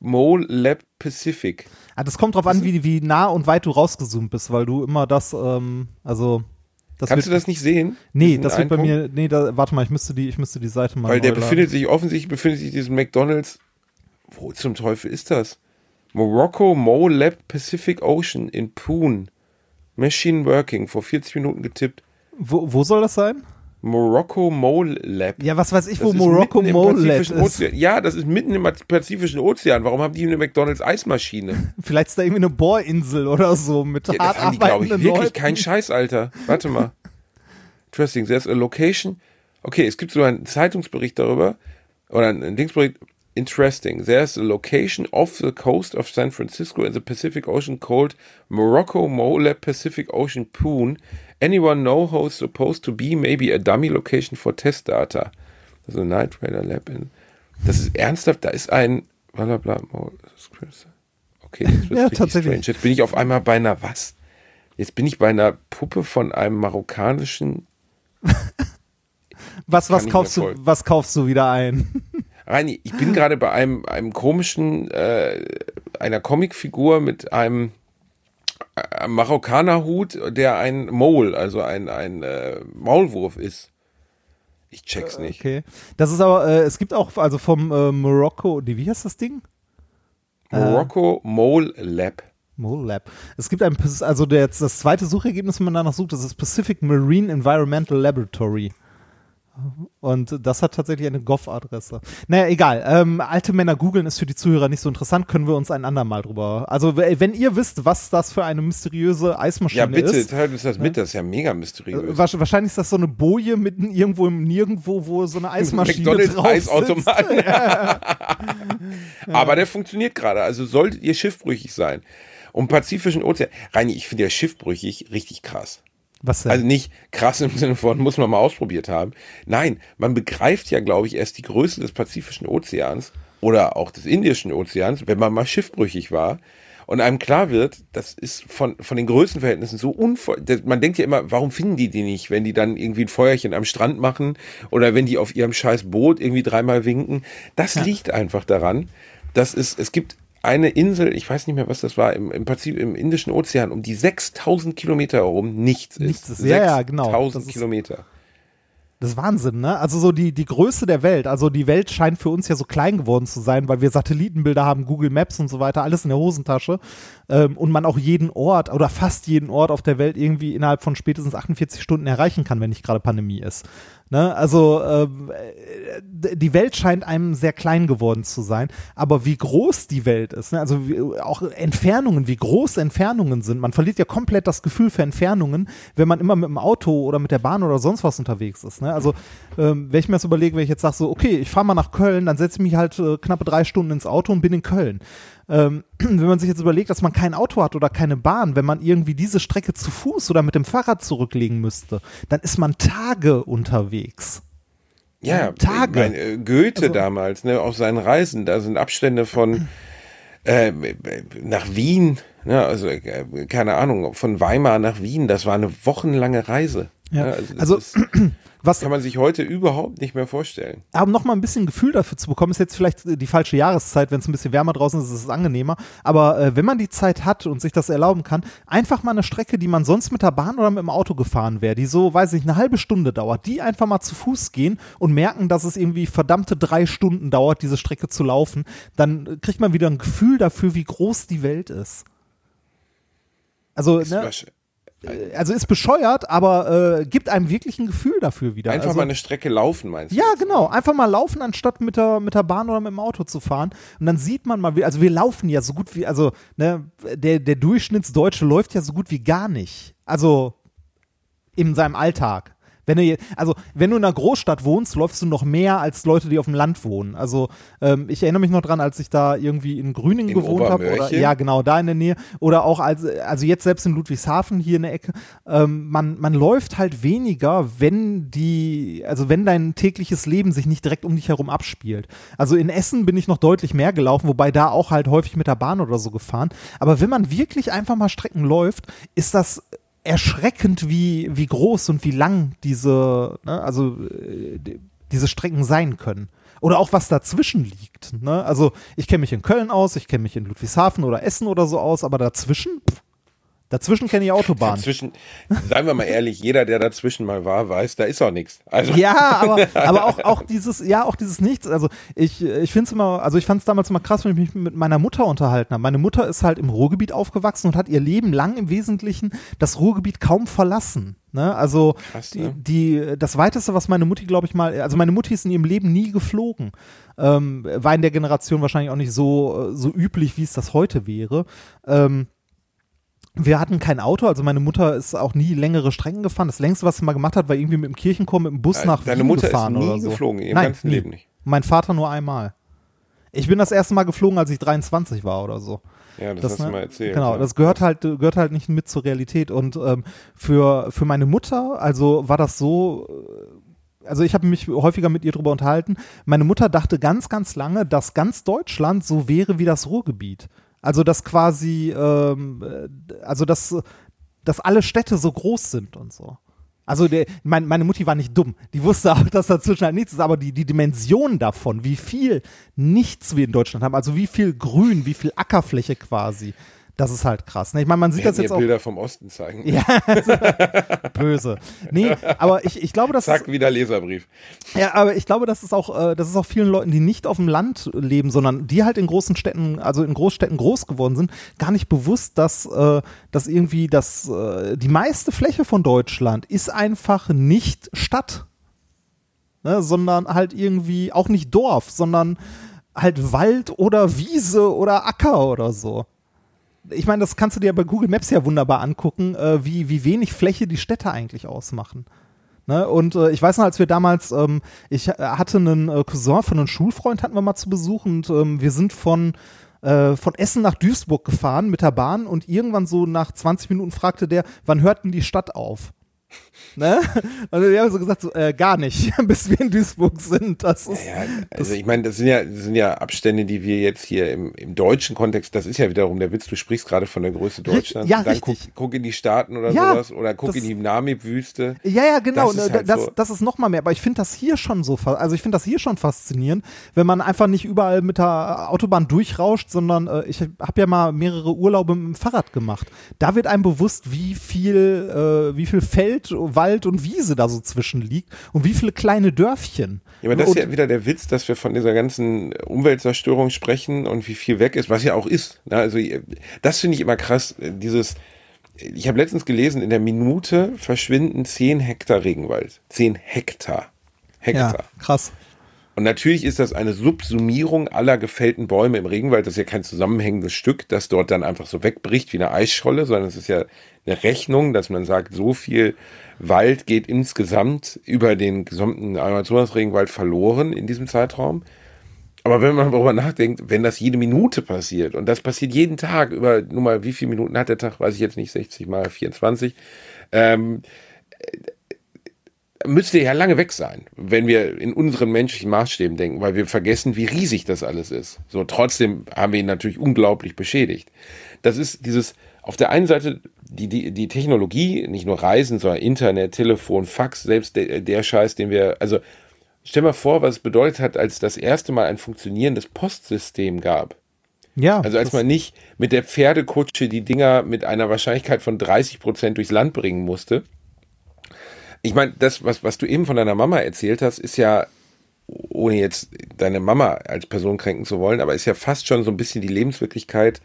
Mole Lab Pacific. Ah, das kommt drauf an, wie, wie nah und weit du rausgezoomt bist, weil du immer das, ähm, also das Kannst du wird, das nicht sehen? Nee, das wird bei mir, nee, da, warte mal, ich müsste die, ich müsste die Seite mal Weil der befindet sich, offensichtlich befindet sich diesen McDonalds. Wo zum Teufel ist das? Morocco Mole Lab Pacific Ocean in Poon. Machine Working, vor 40 Minuten getippt. Wo, wo soll das sein? Morocco Mole Lab. Ja, was weiß ich, wo Das ist Morocco Mole Lab ist. Ozean. Ja, das ist mitten im Pazifischen Ozean. Warum haben die eine McDonalds Eismaschine? [laughs] Vielleicht ist da irgendwie eine Bohrinsel oder so mit Ja, hart das haben die, glaube ich, arbeitenden wirklich Leuten. kein Scheiß, Alter. Warte mal. Interesting. There's a location. Okay, es gibt so einen Zeitungsbericht darüber. Oder einen Dingsbericht. Interesting. There's a location off the coast of San Francisco in the Pacific Ocean called Morocco Mole Pacific Ocean Poon. Anyone know how it's supposed to be? Maybe a dummy location for test data. Also Night Raider Lab in. Das ist ernsthaft. Da ist ein. Bla bla bla. Mole- Okay, jetzt [laughs] wird's Ja, tatsächlich. strange. Jetzt bin ich auf einmal bei einer was? Jetzt bin ich bei einer Puppe von einem marokkanischen. [laughs] Was, was kaufst du, was kaufst du wieder ein? Reini, ich bin gerade bei einem, einem komischen, äh, einer Comicfigur mit einem äh, Marokkanerhut, der ein Mole, also ein, ein äh, Maulwurf ist. Ich check's nicht. Okay. Das ist aber, äh, es gibt auch, also vom äh, Morocco, wie heißt das Ding? Morocco Mole Lab. Mole Lab. Es gibt ein, also der, das zweite Suchergebnis, wenn man danach sucht, das ist Pacific Marine Environmental Laboratory. Und das hat tatsächlich eine Gov-Adresse. Naja, egal. Ähm, alte Männer googeln ist für die Zuhörer nicht so interessant, können wir uns ein andermal drüber. Also, wenn ihr wisst, was das für eine mysteriöse Eismaschine Ja, bitte, ist. teilt uns das mit, das ist ja mega mysteriös. äh, wahrsch- Wahrscheinlich ist das so eine Boje mitten irgendwo im Nirgendwo, wo so eine [laughs] Eismaschine McDonalds drauf. Eisautomat. [laughs] [laughs] Aber der funktioniert gerade. Also solltet ihr schiffbrüchig sein. Um Pazifischen Ozean. Reini, ich finde ja schiffbrüchig richtig krass. Was denn? Also nicht krass im Sinne von, muss man mal ausprobiert haben. Nein, man begreift ja, glaube ich, erst die Größe des Pazifischen Ozeans oder auch des Indischen Ozeans, wenn man mal schiffbrüchig war. Und einem klar wird, das ist von, von den Größenverhältnissen so unvoll. Man denkt ja immer, warum finden die die nicht, wenn die dann irgendwie ein Feuerchen am Strand machen oder wenn die auf ihrem scheiß Boot irgendwie dreimal winken. Das liegt einfach daran, dass es, es gibt eine Insel, ich weiß nicht mehr, was das war, im, im Pazifik, im Indischen Ozean, um die 6000 Kilometer herum nichts ist. Nichts ist. Ja, ja, genau. 6000 Das ist- Kilometer. Das ist Wahnsinn, ne? Also so die, die Größe der Welt. Also die Welt scheint für uns ja so klein geworden zu sein, weil wir Satellitenbilder haben, Google Maps und so weiter, alles in der Hosentasche. Ähm, und man auch jeden Ort oder fast jeden Ort auf der Welt irgendwie innerhalb von spätestens 48 Stunden erreichen kann, wenn nicht gerade Pandemie ist. Ne? Also ähm, äh, die Welt scheint einem sehr klein geworden zu sein. Aber wie groß die Welt ist, ne? also wie, auch Entfernungen, wie groß Entfernungen sind. Man verliert ja komplett das Gefühl für Entfernungen, wenn man immer mit dem Auto oder mit der Bahn oder sonst was unterwegs ist. Ne? Also ähm, wenn ich mir das überlege, wenn ich jetzt sage so, okay, ich fahre mal nach Köln, dann setze ich mich halt äh, knappe drei Stunden ins Auto und bin in Köln. Ähm, [clears throat] wenn man sich jetzt überlegt, dass man kein Auto hat oder keine Bahn, wenn man irgendwie diese Strecke zu Fuß oder mit dem Fahrrad zurücklegen müsste, dann ist man Tage unterwegs. Ja, Tage. Mein, äh, Goethe Also- damals, ne, auf seinen Reisen, da sind Abstände von [clears throat] äh, nach Wien, ne, also äh, keine Ahnung, von Weimar nach Wien, das war eine wochenlange Reise. Ja, Ne, also ist, [clears throat] was, kann man sich heute überhaupt nicht mehr vorstellen. aber um noch mal ein bisschen Gefühl dafür zu bekommen, ist jetzt vielleicht die falsche Jahreszeit, wenn es ein bisschen wärmer draußen ist, ist es angenehmer. Aber äh, wenn man die Zeit hat und sich das erlauben kann, einfach mal eine Strecke, die man sonst mit der Bahn oder mit dem Auto gefahren wäre, die so, weiß ich, eine halbe Stunde dauert, die einfach mal zu Fuß gehen und merken, dass es irgendwie verdammte drei Stunden dauert, diese Strecke zu laufen, dann kriegt man wieder ein Gefühl dafür, wie groß die Welt ist. Also, Ist ne, also ist bescheuert, aber äh, gibt einem wirklich ein Gefühl dafür wieder. Einfach also, mal eine Strecke laufen, meinst du? ja, genau. Einfach mal laufen, anstatt mit der, mit der Bahn oder mit dem Auto zu fahren. Und dann sieht man mal, wie, also wir laufen ja so gut wie, also ne, der, der Durchschnittsdeutsche läuft ja so gut wie gar nicht. Also in seinem Alltag. Wenn du, also, wenn du in einer Großstadt wohnst, läufst du noch mehr als Leute, die auf dem Land wohnen. Also, ähm, ich erinnere mich noch dran, als ich da irgendwie in Grüningen In gewohnt habe. Ja, genau, da in der Nähe. Oder auch als, also jetzt selbst in Ludwigshafen hier in der Ecke. Ähm, man, man läuft halt weniger, wenn die, also wenn dein tägliches Leben sich nicht direkt um dich herum abspielt. Also in Essen bin ich noch deutlich mehr gelaufen, wobei da auch halt häufig mit der Bahn oder so gefahren. Aber wenn man wirklich einfach mal Strecken läuft, ist das erschreckend, wie, wie groß und wie lang diese, ne, also äh, die- diese Strecken sein können. Oder auch was dazwischen liegt. Ne? Also ich kenne mich in Köln aus, ich kenne mich in Ludwigshafen oder Essen oder so aus, aber dazwischen, pff, dazwischen kenne ich Autobahn. Dazwischen, seien wir mal ehrlich, jeder, der dazwischen mal war, weiß, da ist auch nichts. Also, Ja, aber, [laughs] aber auch, auch dieses, ja, auch dieses Nichts. Also ich, ich finde es immer, also ich fand es damals immer krass, wenn ich mich mit meiner Mutter unterhalten habe. Meine Mutter ist halt im Ruhrgebiet aufgewachsen und hat ihr Leben lang im Wesentlichen das Ruhrgebiet kaum verlassen. Ne? Also Krass, die, ne? die, das weiteste, was meine Mutti, glaube ich mal, also meine Mutti ist in ihrem Leben nie geflogen. Ähm, war in der Generation wahrscheinlich auch nicht so, äh, so üblich, wie es das heute wäre. Ähm, wir hatten kein Auto, also meine Mutter ist auch nie längere Strecken gefahren. Das längste, was sie mal gemacht hat, war irgendwie mit dem Kirchenchor mit dem Bus Äh, nach deine Wien Mutter ist nie oder so. geflogen, ihrem Nein, ganzen nie. Leben nicht. Mein Vater nur einmal. Ich bin das erste Mal geflogen, als ich 23 war oder so. ja, das, hast ne, du mal erzählt. Genau, ja. das gehört halt, gehört halt nicht mit zur Realität. Und ähm, für, für meine Mutter, also war das so, äh, also ich habe mich häufiger mit ihr drüber unterhalten. Meine Mutter dachte ganz, ganz lange, dass ganz Deutschland so wäre wie das Ruhrgebiet. Also dass quasi, ähm, äh, also dass, dass alle Städte so groß sind und so. Also der, mein, meine Mutti war nicht dumm. Die wusste auch, dass dazwischen halt nichts ist, aber die, die Dimension davon, wie viel nichts wir in Deutschland haben, also wie viel Grün, wie viel Ackerfläche quasi, das ist halt krass. Ne? Ich meine, man sieht das jetzt auch Bilder vom Osten zeigen. Ja, [laughs] böse. Nee, aber ich, ich glaube, dass Zack, wieder Leserbrief. ja, aber ich glaube, das ist auch, äh, das ist auch vielen Leuten, die nicht auf dem Land leben, sondern die halt in großen Städten, also in Großstädten groß geworden sind, gar nicht bewusst, dass, äh, dass irgendwie das, äh, die meiste Fläche von Deutschland ist einfach nicht Stadt. ne, sondern halt irgendwie auch nicht Dorf, sondern halt Wald oder Wiese oder Acker oder so. Ich meine, das kannst du dir bei Google Maps ja wunderbar angucken, äh, wie, wie wenig Fläche die Städte eigentlich ausmachen. Ne? Und äh, ich weiß noch, als wir damals, ähm, ich hatte einen äh, Cousin von einem Schulfreund, hatten wir mal zu Besuch und ähm, wir sind von äh, von Essen nach Duisburg gefahren mit der Bahn und irgendwann so nach 20 Minuten fragte der, wann hört denn die Stadt auf? Ne? Also die haben so gesagt, so, äh, gar nicht, [laughs] bis wir in Duisburg sind. Das ist, ja, also ich meine, das sind ja, das sind ja Abstände, die wir jetzt hier im, im deutschen Kontext, das ist ja wiederum der Witz, du sprichst gerade von der Größe Deutschlands. Ja, dann richtig. Guck, guck in die Staaten oder Ja, sowas oder guck das- in die Namib-Wüste. Ja, ja, genau. Das ist Das, halt das, so. das ist noch mal mehr. Aber ich finde das hier schon so, also ich finde das hier schon faszinierend, wenn man einfach nicht überall mit der Autobahn durchrauscht, sondern äh, ich habe ja mal mehrere Urlaube mit dem Fahrrad gemacht. Da wird einem bewusst, wie viel, äh, wie viel Feld, Wald und Wiese da so zwischen liegt und wie viele kleine Dörfchen. Ja, aber das ist ja wieder der Witz, dass wir von dieser ganzen Umweltzerstörung sprechen und wie viel weg ist, was ja auch ist. Ne? Also das finde ich immer krass, äh, dieses ich habe letztens gelesen, in der Minute verschwinden 10 Hektar Regenwald. 10 Hektar. Hektar. ja, krass. Und natürlich ist das eine Subsumierung aller gefällten Bäume im Regenwald. Das ist ja kein zusammenhängendes Stück, das dort dann einfach so wegbricht wie eine Eisscholle, sondern es ist ja eine Rechnung, dass man sagt, so viel Wald geht insgesamt über den gesamten Amazonas-Regenwald verloren in diesem Zeitraum. Aber wenn man darüber nachdenkt, wenn das jede Minute passiert und das passiert jeden Tag über, nur mal, wie viele Minuten hat der Tag, weiß ich jetzt nicht, 60 mal 24, ähm, müsste ja lange weg sein, wenn wir in unseren menschlichen Maßstäben denken, weil wir vergessen, wie riesig das alles ist. So, trotzdem haben wir ihn natürlich unglaublich beschädigt. Das ist dieses, auf der einen Seite die, die, die Technologie, nicht nur Reisen, sondern Internet, Telefon, Fax, selbst der, der Scheiß, den wir, also stell mal vor, was es bedeutet hat, als das erste Mal ein funktionierendes Postsystem gab. Ja, Also als man nicht mit der Pferdekutsche die Dinger mit einer Wahrscheinlichkeit von 30 Prozent durchs Land bringen musste. Ich meine, das, was, was du eben von deiner Mama erzählt hast, ist ja, ohne jetzt deine Mama als Person kränken zu wollen, aber ist ja fast schon so ein bisschen die Lebenswirklichkeit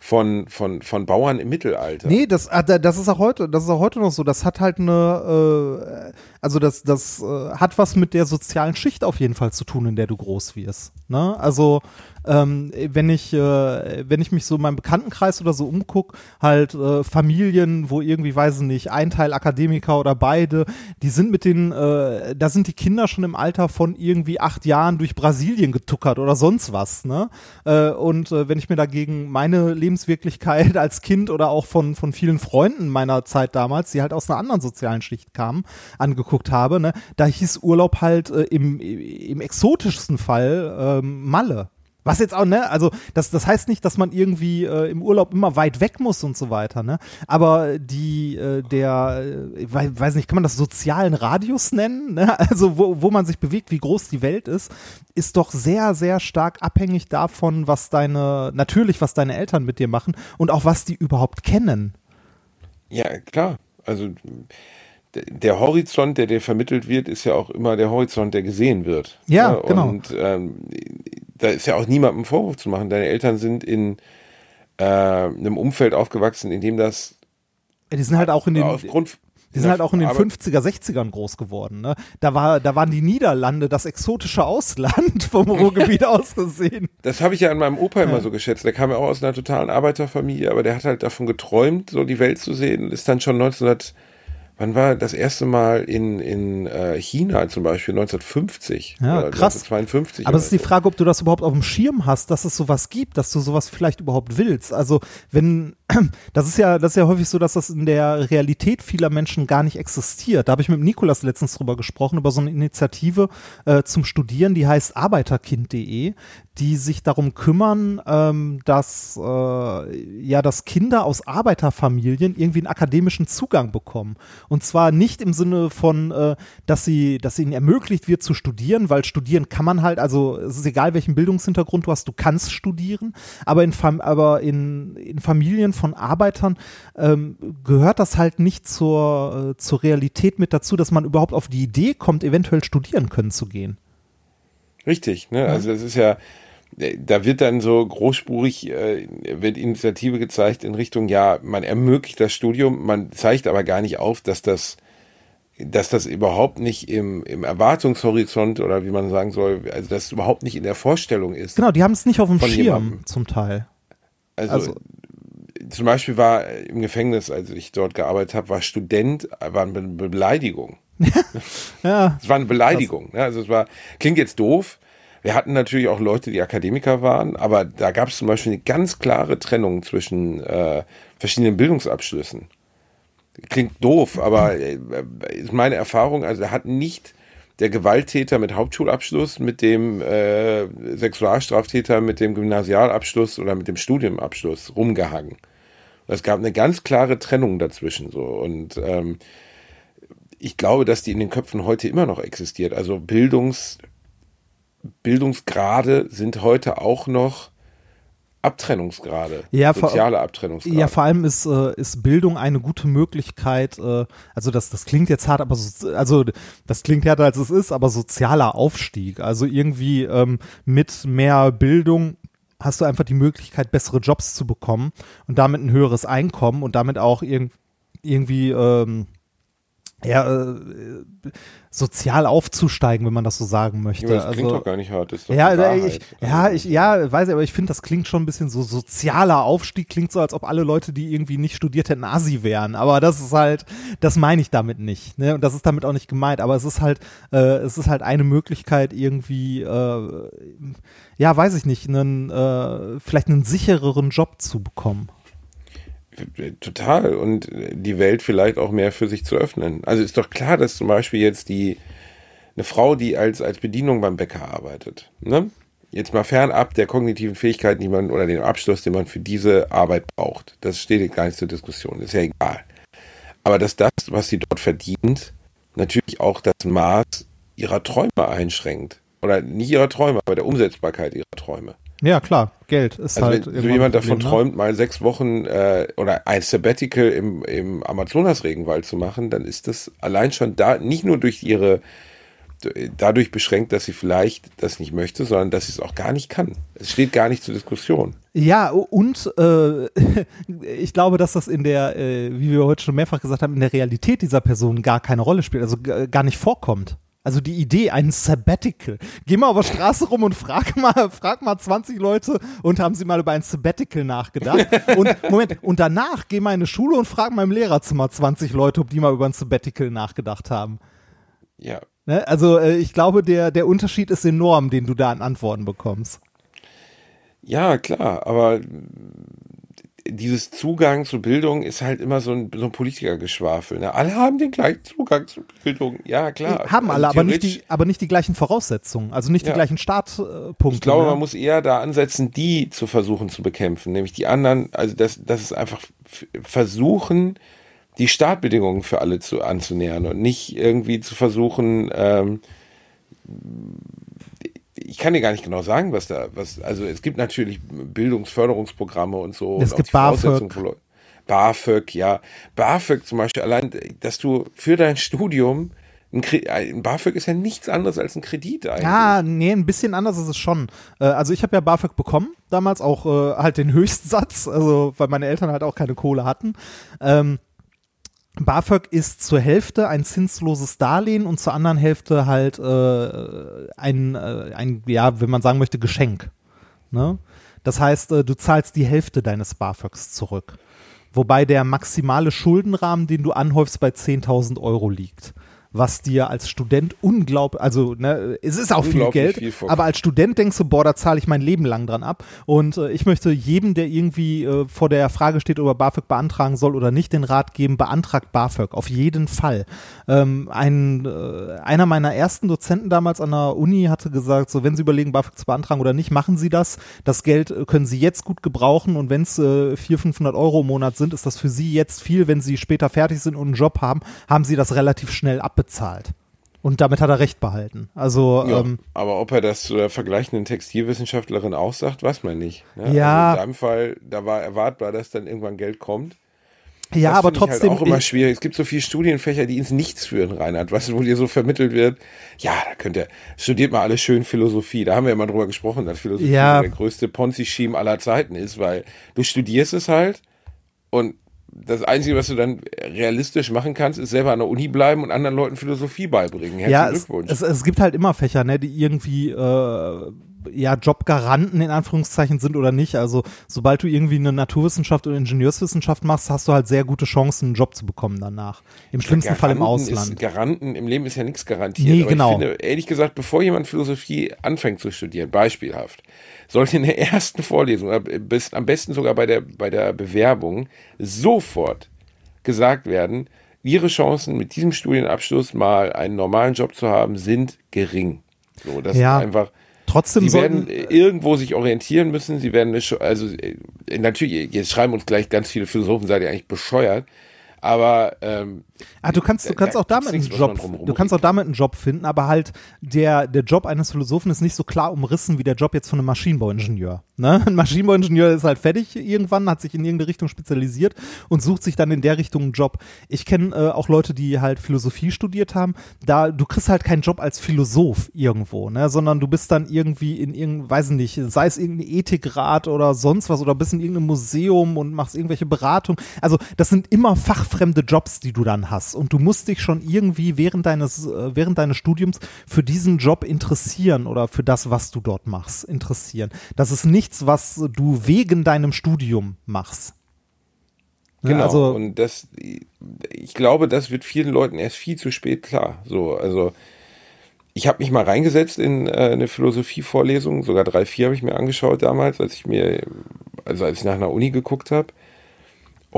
von, von, von Bauern im Mittelalter. Nee, das, ah, da- das ist auch heute, das ist auch heute noch so. Das hat halt eine, äh, also das, das äh, hat was mit der sozialen Schicht auf jeden Fall zu tun, in der du groß wirst. Ne? Also ähm, wenn ich, äh, wenn ich mich so in meinem Bekanntenkreis oder so umguck, halt äh, Familien, wo irgendwie, weiß ich nicht, ein Teil Akademiker oder beide, die sind mit den, äh, da sind die Kinder schon im Alter von irgendwie acht Jahren durch Brasilien getuckert oder sonst was, ne? Äh, und äh, wenn ich mir dagegen meine Lebenswirklichkeit als Kind oder auch von, von vielen Freunden meiner Zeit damals, die halt aus einer anderen sozialen Schicht kamen, angeguckt habe, ne, da hieß Urlaub halt äh, im, im exotischsten Fall ähm, Malle. Was jetzt auch, ne, also das, das heißt nicht, dass man irgendwie äh, im Urlaub immer weit weg muss und so weiter, ne? Aber die, äh, der, äh, weiß nicht, kann man das sozialen Radius nennen, ne? [laughs] Also wo, wo man sich bewegt, wie groß die Welt ist, ist doch sehr, sehr stark abhängig davon, was deine, natürlich, was deine Eltern mit dir machen und auch was die überhaupt kennen. Ja, klar. Also der Horizont, der dir vermittelt wird, ist ja auch immer der Horizont, der gesehen wird. Ja, genau. Und ähm, da ist ja auch niemandem Vorwurf zu machen. Deine Eltern sind in äh, einem Umfeld aufgewachsen, in dem das Die sind halt auch in den, aufgrund Die sind halt auch in den aber- 50er, 60ern groß geworden. Ne? Da, war, da waren die Niederlande das exotische Ausland [laughs] vom Ruhrgebiet aus gesehen. Das habe ich ja an meinem Opa immer so geschätzt. Der kam ja auch aus einer totalen Arbeiterfamilie, aber der hat halt davon geträumt, so die Welt zu sehen und ist dann schon 1900, wann war das erste Mal in, in äh, China zum Beispiel, 1950 Ja, oder krass. 1952. Aber es ist die. Frage, ob du das überhaupt auf dem Schirm hast, dass es sowas gibt, dass du sowas vielleicht überhaupt willst. Also wenn, [clears throat] das ist ja, das ist ja häufig so, dass das in der Realität vieler Menschen gar nicht existiert. Da habe ich mit Nikolas letztens drüber gesprochen, über so eine Initiative äh, zum Studieren, die heißt arbeiterkind.de, die sich darum kümmern, ähm, dass, äh, ja, dass Kinder aus Arbeiterfamilien irgendwie einen akademischen Zugang bekommen. Und zwar nicht im Sinne von, äh, dass sie, dass ihnen ermöglicht wird zu studieren, weil studieren kann man halt, also es ist egal, welchen Bildungshintergrund du hast, du kannst studieren, aber in, Fam aber in, in Familien von Arbeitern ähm, gehört das halt nicht zur, äh, zur Realität mit dazu, dass man überhaupt auf die Idee kommt, eventuell studieren können zu gehen. Richtig, ne? Also das ist ja, da wird dann so großspurig, äh, wird Initiative gezeigt in Richtung, ja, man ermöglicht das Studium, man zeigt aber gar nicht auf, dass das dass das überhaupt nicht im, im Erwartungshorizont oder wie man sagen soll, also das überhaupt nicht in der Vorstellung ist. Genau, die haben es nicht auf dem Schirm jemandem. zum Teil. Also, Also- zum Beispiel war im Gefängnis, als ich dort gearbeitet habe, war Student, war eine Be Beleidigung. [laughs] Ja, Es war eine Beleidigung. Ne? Also es war, klingt jetzt doof. Wir hatten natürlich auch Leute, die Akademiker waren, aber da gab es zum Beispiel eine ganz klare Trennung zwischen äh, verschiedenen Bildungsabschlüssen. Klingt doof, aber äh, ist meine Erfahrung, also hat nicht der Gewalttäter mit Hauptschulabschluss mit dem äh, Sexualstraftäter mit dem Gymnasialabschluss oder mit dem Studienabschluss rumgehangen. Es gab eine ganz klare Trennung dazwischen so und ähm, ich glaube, dass die in den Köpfen heute immer noch existiert. Also Bildungs, Bildungsgrade sind heute auch noch Abtrennungsgrade, Ja, vor- soziale Abtrennungsgrade. Ja, vor allem ist, äh, ist Bildung eine gute Möglichkeit, äh, also das, das klingt jetzt hart, aber so, also das klingt härter als es ist, aber sozialer Aufstieg. Also irgendwie ähm, mit mehr Bildung hast du einfach die Möglichkeit, bessere Jobs zu bekommen und damit ein höheres Einkommen und damit auch irg irgendwie ähm, ja, äh, sozial aufzusteigen, wenn man das so sagen möchte. Ja, das klingt also, doch gar nicht hart. Das ist doch ja, äh, ich, ja, ich, ja, weiß ich, aber ich finde, das klingt schon ein bisschen so sozialer Aufstieg, klingt so, als ob alle Leute, die irgendwie nicht studiert hätten, Asi wären. Aber das ist halt, das meine ich damit nicht. Ne? Und das ist damit auch nicht gemeint. Aber es ist halt, äh, es ist halt eine Möglichkeit, irgendwie, äh, ja, weiß ich nicht, einen, äh, vielleicht einen sichereren Job zu bekommen. Total. Und die Welt vielleicht auch mehr für sich zu öffnen. Also ist doch klar, dass zum Beispiel jetzt die, eine Frau, die als, als Bedienung beim Bäcker arbeitet, ne? Jetzt mal fernab der kognitiven Fähigkeiten, die man, oder den Abschluss, den man für diese Arbeit braucht. Das steht gar nicht zur Diskussion. Ist ja egal. Aber dass das, was sie dort verdient, natürlich auch das Maß ihrer Träume einschränkt. Oder nicht ihrer Träume, aber der Umsetzbarkeit ihrer Träume. Ja, klar, Geld ist Also halt. wenn irgendwann jemand Problem, davon ne? träumt, mal sechs Wochen äh, oder ein Sabbatical im, im Amazonas-Regenwald zu machen, dann ist das allein schon da nicht nur durch ihre dadurch beschränkt, dass sie vielleicht das nicht möchte, sondern dass sie es auch gar nicht kann. Es steht gar nicht zur Diskussion. Ja, und äh, [laughs] ich glaube, dass das in der, äh, wie wir heute schon mehrfach gesagt haben, in der Realität dieser Person gar keine Rolle spielt, also gar nicht vorkommt. Also die Idee, ein Sabbatical. Geh mal auf der Straße rum und frag mal, frag mal 20 Leute und haben sie mal über ein Sabbatical nachgedacht. Und [laughs] Moment, und danach geh mal in eine Schule und frag mal im Lehrerzimmer 20 Leute, ob die mal über ein Sabbatical nachgedacht haben. Ja, Ne? Also äh, ich glaube, der, der Unterschied ist enorm, den du da an Antworten bekommst. ja, klar, aber dieses Zugang zu Bildung ist halt immer so ein, so ein Politikergeschwafel. Ne? Alle haben den gleichen Zugang zu Bildung. Ja, klar. Haben alle, Also aber nicht, die, aber nicht die gleichen Voraussetzungen, also nicht die Ja. gleichen Startpunkte. Ich glaube, ne? man muss eher da ansetzen, die zu versuchen zu bekämpfen, nämlich die anderen, also das, das ist einfach versuchen, die Startbedingungen für alle zu anzunähern und nicht irgendwie zu versuchen, ähm, ich kann dir gar nicht genau sagen, was da, was, also es gibt natürlich Bildungsförderungsprogramme und so. Es und gibt BAföG. BAföG, ja. BAföG zum Beispiel, allein, dass du für dein Studium, ein, ein BAföG ist ja nichts anderes als ein Kredit eigentlich. Ja, nee, ein bisschen anders ist es schon. Äh, also ich habe ja BAföG bekommen, damals auch äh, halt den Höchstsatz, also weil meine Eltern halt auch keine Kohle hatten. Ähm, BAföG ist zur Hälfte ein zinsloses Darlehen und zur anderen Hälfte halt äh, ein, äh, ein, ja, wenn man sagen möchte, Geschenk. Ne? Das heißt, äh, du zahlst die Hälfte deines BAföGs zurück. Wobei der maximale Schuldenrahmen, den du anhäufst, bei 10.000 Euro liegt. Was dir als Student unglaublich, also ne, es ist auch viel Geld, viel aber als Student denkst du, boah, da zahle ich mein Leben lang dran ab. Und äh, ich möchte jedem, der irgendwie äh, vor der Frage steht, ob er BAföG beantragen soll oder nicht, den Rat geben, beantragt BAföG, auf jeden Fall. Ähm, ein, äh, einer meiner ersten Dozenten damals an der Uni hatte gesagt, so wenn Sie überlegen, BAföG zu beantragen oder nicht, machen Sie das. Das Geld äh, können Sie jetzt gut gebrauchen und wenn es äh, 400, 500 Euro im Monat sind, ist das für Sie jetzt viel. Wenn Sie später fertig sind und einen Job haben, haben Sie das relativ schnell abbezahlt. Und damit hat er recht behalten. Also Ja, ähm, aber ob er das zu der vergleichenden Textilwissenschaftlerin auch sagt, weiß man nicht. ne? Ja. Also in deinem Fall, da war erwartbar, dass dann irgendwann Geld kommt. ja, das aber ich trotzdem. Halt auch immer schwierig. Es gibt so viele Studienfächer, die ins Nichts führen, Reinhard. Du, wo dir so vermittelt wird, ja, da könnt ihr, studiert mal alles schön Philosophie. Da haben wir ja mal drüber gesprochen, dass Philosophie Ja. der größte Ponzi-Scheme aller Zeiten ist, weil du studierst es halt und das Einzige, was du dann realistisch machen kannst, ist selber an der Uni bleiben und anderen Leuten Philosophie beibringen. Herzlichen ja, es, Glückwunsch. es, es gibt halt immer Fächer, ne, die irgendwie äh, ja Jobgaranten in Anführungszeichen sind oder nicht. Also sobald du irgendwie eine Naturwissenschaft oder Ingenieurswissenschaft machst, hast du halt sehr gute Chancen, einen Job zu bekommen danach. Im schlimmsten Fall im Ausland. Ist, Garanten im Leben ist ja nichts garantiert. Nee, aber genau. Ich finde, ehrlich gesagt, bevor jemand Philosophie anfängt zu studieren, beispielhaft, sollte in der [laughs] ersten Vorlesung, am besten sogar bei der, bei der Bewerbung, sofort gesagt werden, ihre Chancen mit diesem Studienabschluss mal einen normalen Job zu haben, sind gering. So, das Ja. ist einfach. Trotzdem Sie werden äh, irgendwo sich orientieren müssen. Sie werden, also äh, natürlich, jetzt schreiben uns gleich ganz viele Philosophen, seid ihr eigentlich bescheuert. Aber ähm, Ah, du kannst, du kannst da auch damit einen Job, du kannst auch damit einen Job finden, aber halt der, der Job eines Philosophen ist nicht so klar umrissen wie der Job jetzt von einem Maschinenbauingenieur. Ne? Ein Maschinenbauingenieur ist halt fertig irgendwann, hat sich in irgendeine Richtung spezialisiert und sucht sich dann in der Richtung einen Job. Ich kenne äh, auch Leute, die halt Philosophie studiert haben. Da, du kriegst halt keinen Job als Philosoph irgendwo, ne? sondern du bist dann irgendwie in irgendeinem, weiß nicht, sei es irgendein Ethikrat oder sonst was oder bist in irgendeinem Museum und machst irgendwelche Beratungen. Also das sind immer fachfremde Jobs, die du dann hast und du musst dich schon irgendwie während deines, äh, während deines Studiums für diesen Job interessieren oder für das, was du dort machst, interessieren. Das ist nichts, was du wegen deinem Studium machst. Ne, Genau, Also, und das, ich glaube, das wird vielen Leuten erst viel zu spät klar. So, also ich habe mich mal reingesetzt in äh, eine Philosophievorlesung, sogar drei, vier habe ich mir angeschaut damals, als ich mir, also als ich nach einer Uni geguckt habe.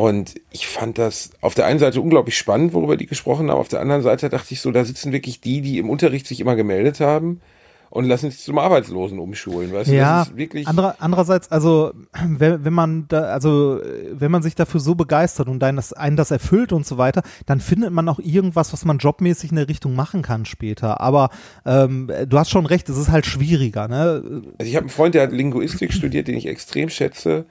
Und ich fand das auf der einen Seite unglaublich spannend, worüber die gesprochen haben. Auf der anderen Seite dachte ich so, da sitzen wirklich die, die im Unterricht sich immer gemeldet haben und lassen sich zum Arbeitslosen umschulen. Weißt du, ja, das ist wirklich. anderer, andererseits, also [clears throat] wenn, wenn man da, also wenn man sich dafür so begeistert und einen das, einen das erfüllt und so weiter, dann findet man auch irgendwas, was man jobmäßig in der Richtung machen kann später. Aber ähm, du hast schon recht, es ist halt schwieriger. Ne? Also ich habe einen Freund, der hat Linguistik studiert, den ich extrem schätze.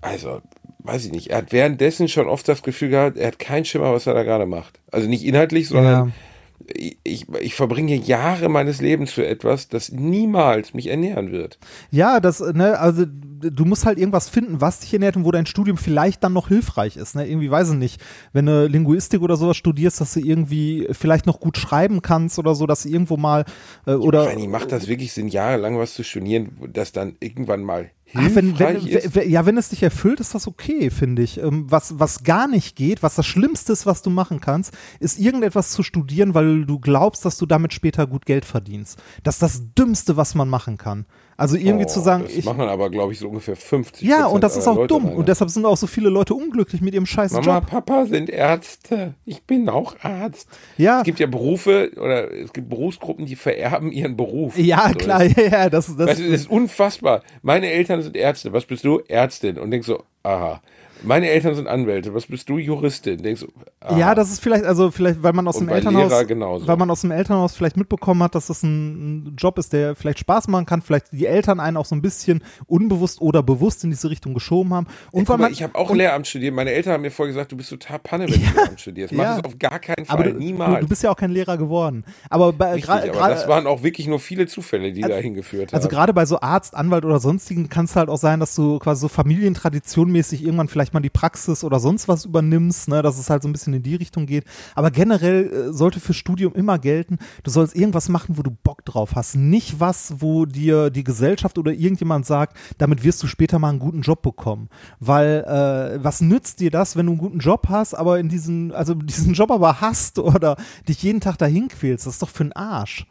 Also, weiß ich nicht. Er hat währenddessen schon oft das Gefühl gehabt, er hat keinen Schimmer, was er da gerade macht. Also nicht inhaltlich, sondern ich, ich, ich verbringe Jahre meines Lebens für etwas, das niemals mich ernähren wird. Ja, das, ne, also du musst halt irgendwas finden, was dich ernährt und wo dein Studium vielleicht dann noch hilfreich ist. Ne? Irgendwie weiß ich nicht, wenn du Linguistik oder sowas studierst, dass du irgendwie vielleicht noch gut schreiben kannst oder so, dass du irgendwo mal äh, oder Reini, macht das wirklich Sinn, jahrelang was zu studieren, das dann irgendwann mal Ach, wenn, wenn, wenn, ja, wenn es dich erfüllt, ist das okay, finde ich. Ähm, was, was gar nicht geht, was das Schlimmste ist, was du machen kannst, ist irgendetwas zu studieren, weil du glaubst, dass du damit später gut Geld verdienst. Das ist das Dümmste, was man machen kann. Also irgendwie Oh, zu sagen, das ich, machen aber, glaube ich, so ungefähr 50 ja, und das ist auch Leute, dumm. Rainer. Und deshalb sind auch so viele Leute unglücklich mit ihrem scheiß Mama, Job. Papa sind Ärzte. Ich bin auch Arzt. Ja. Es gibt ja Berufe oder es gibt Berufsgruppen, die vererben ihren Beruf. Ja, So, klar, [laughs] ja, ja, das, das, ist, das ist unfassbar. Meine Eltern sind Ärzte. Was bist du? Ärztin. Und denkst so, aha. Meine Eltern sind Anwälte. Was bist du? Juristin. Denkst aha. Ja, das ist vielleicht, also vielleicht, weil man aus Und dem Elternhaus, weil man aus dem Elternhaus vielleicht mitbekommen hat, dass das ein, ein Job ist, der vielleicht Spaß machen kann, vielleicht die Eltern einen auch so ein bisschen unbewusst oder bewusst in diese Richtung geschoben haben. Und Guck weil mal, man, ich habe auch und, Lehramt studiert. Meine Eltern haben mir vorher gesagt, du bist total Panne, wenn du Lehramt studierst. Mach Ja. das auf gar keinen Fall. aber du, Niemals. du, du bist ja auch kein Lehrer geworden. Aber bei, Richtig, gra- aber das gerade, waren auch wirklich nur viele Zufälle, die da hingeführt haben. also gerade bei so Arzt, Anwalt oder sonstigen kann es halt auch sein, dass du quasi so familientraditionmäßig irgendwann vielleicht mal die Praxis oder sonst was übernimmst, ne, dass es halt so ein bisschen in die Richtung geht. Aber generell äh, sollte für Studium immer gelten, du sollst irgendwas machen, wo du Bock drauf hast. Nicht was, wo dir die Gesellschaft oder irgendjemand sagt, damit wirst du später mal einen guten Job bekommen. Weil äh, was nützt dir das, wenn du einen guten Job hast, aber in diesen, also [laughs] diesen Job aber hast oder dich jeden Tag dahin quälst? Das ist doch für einen Arsch.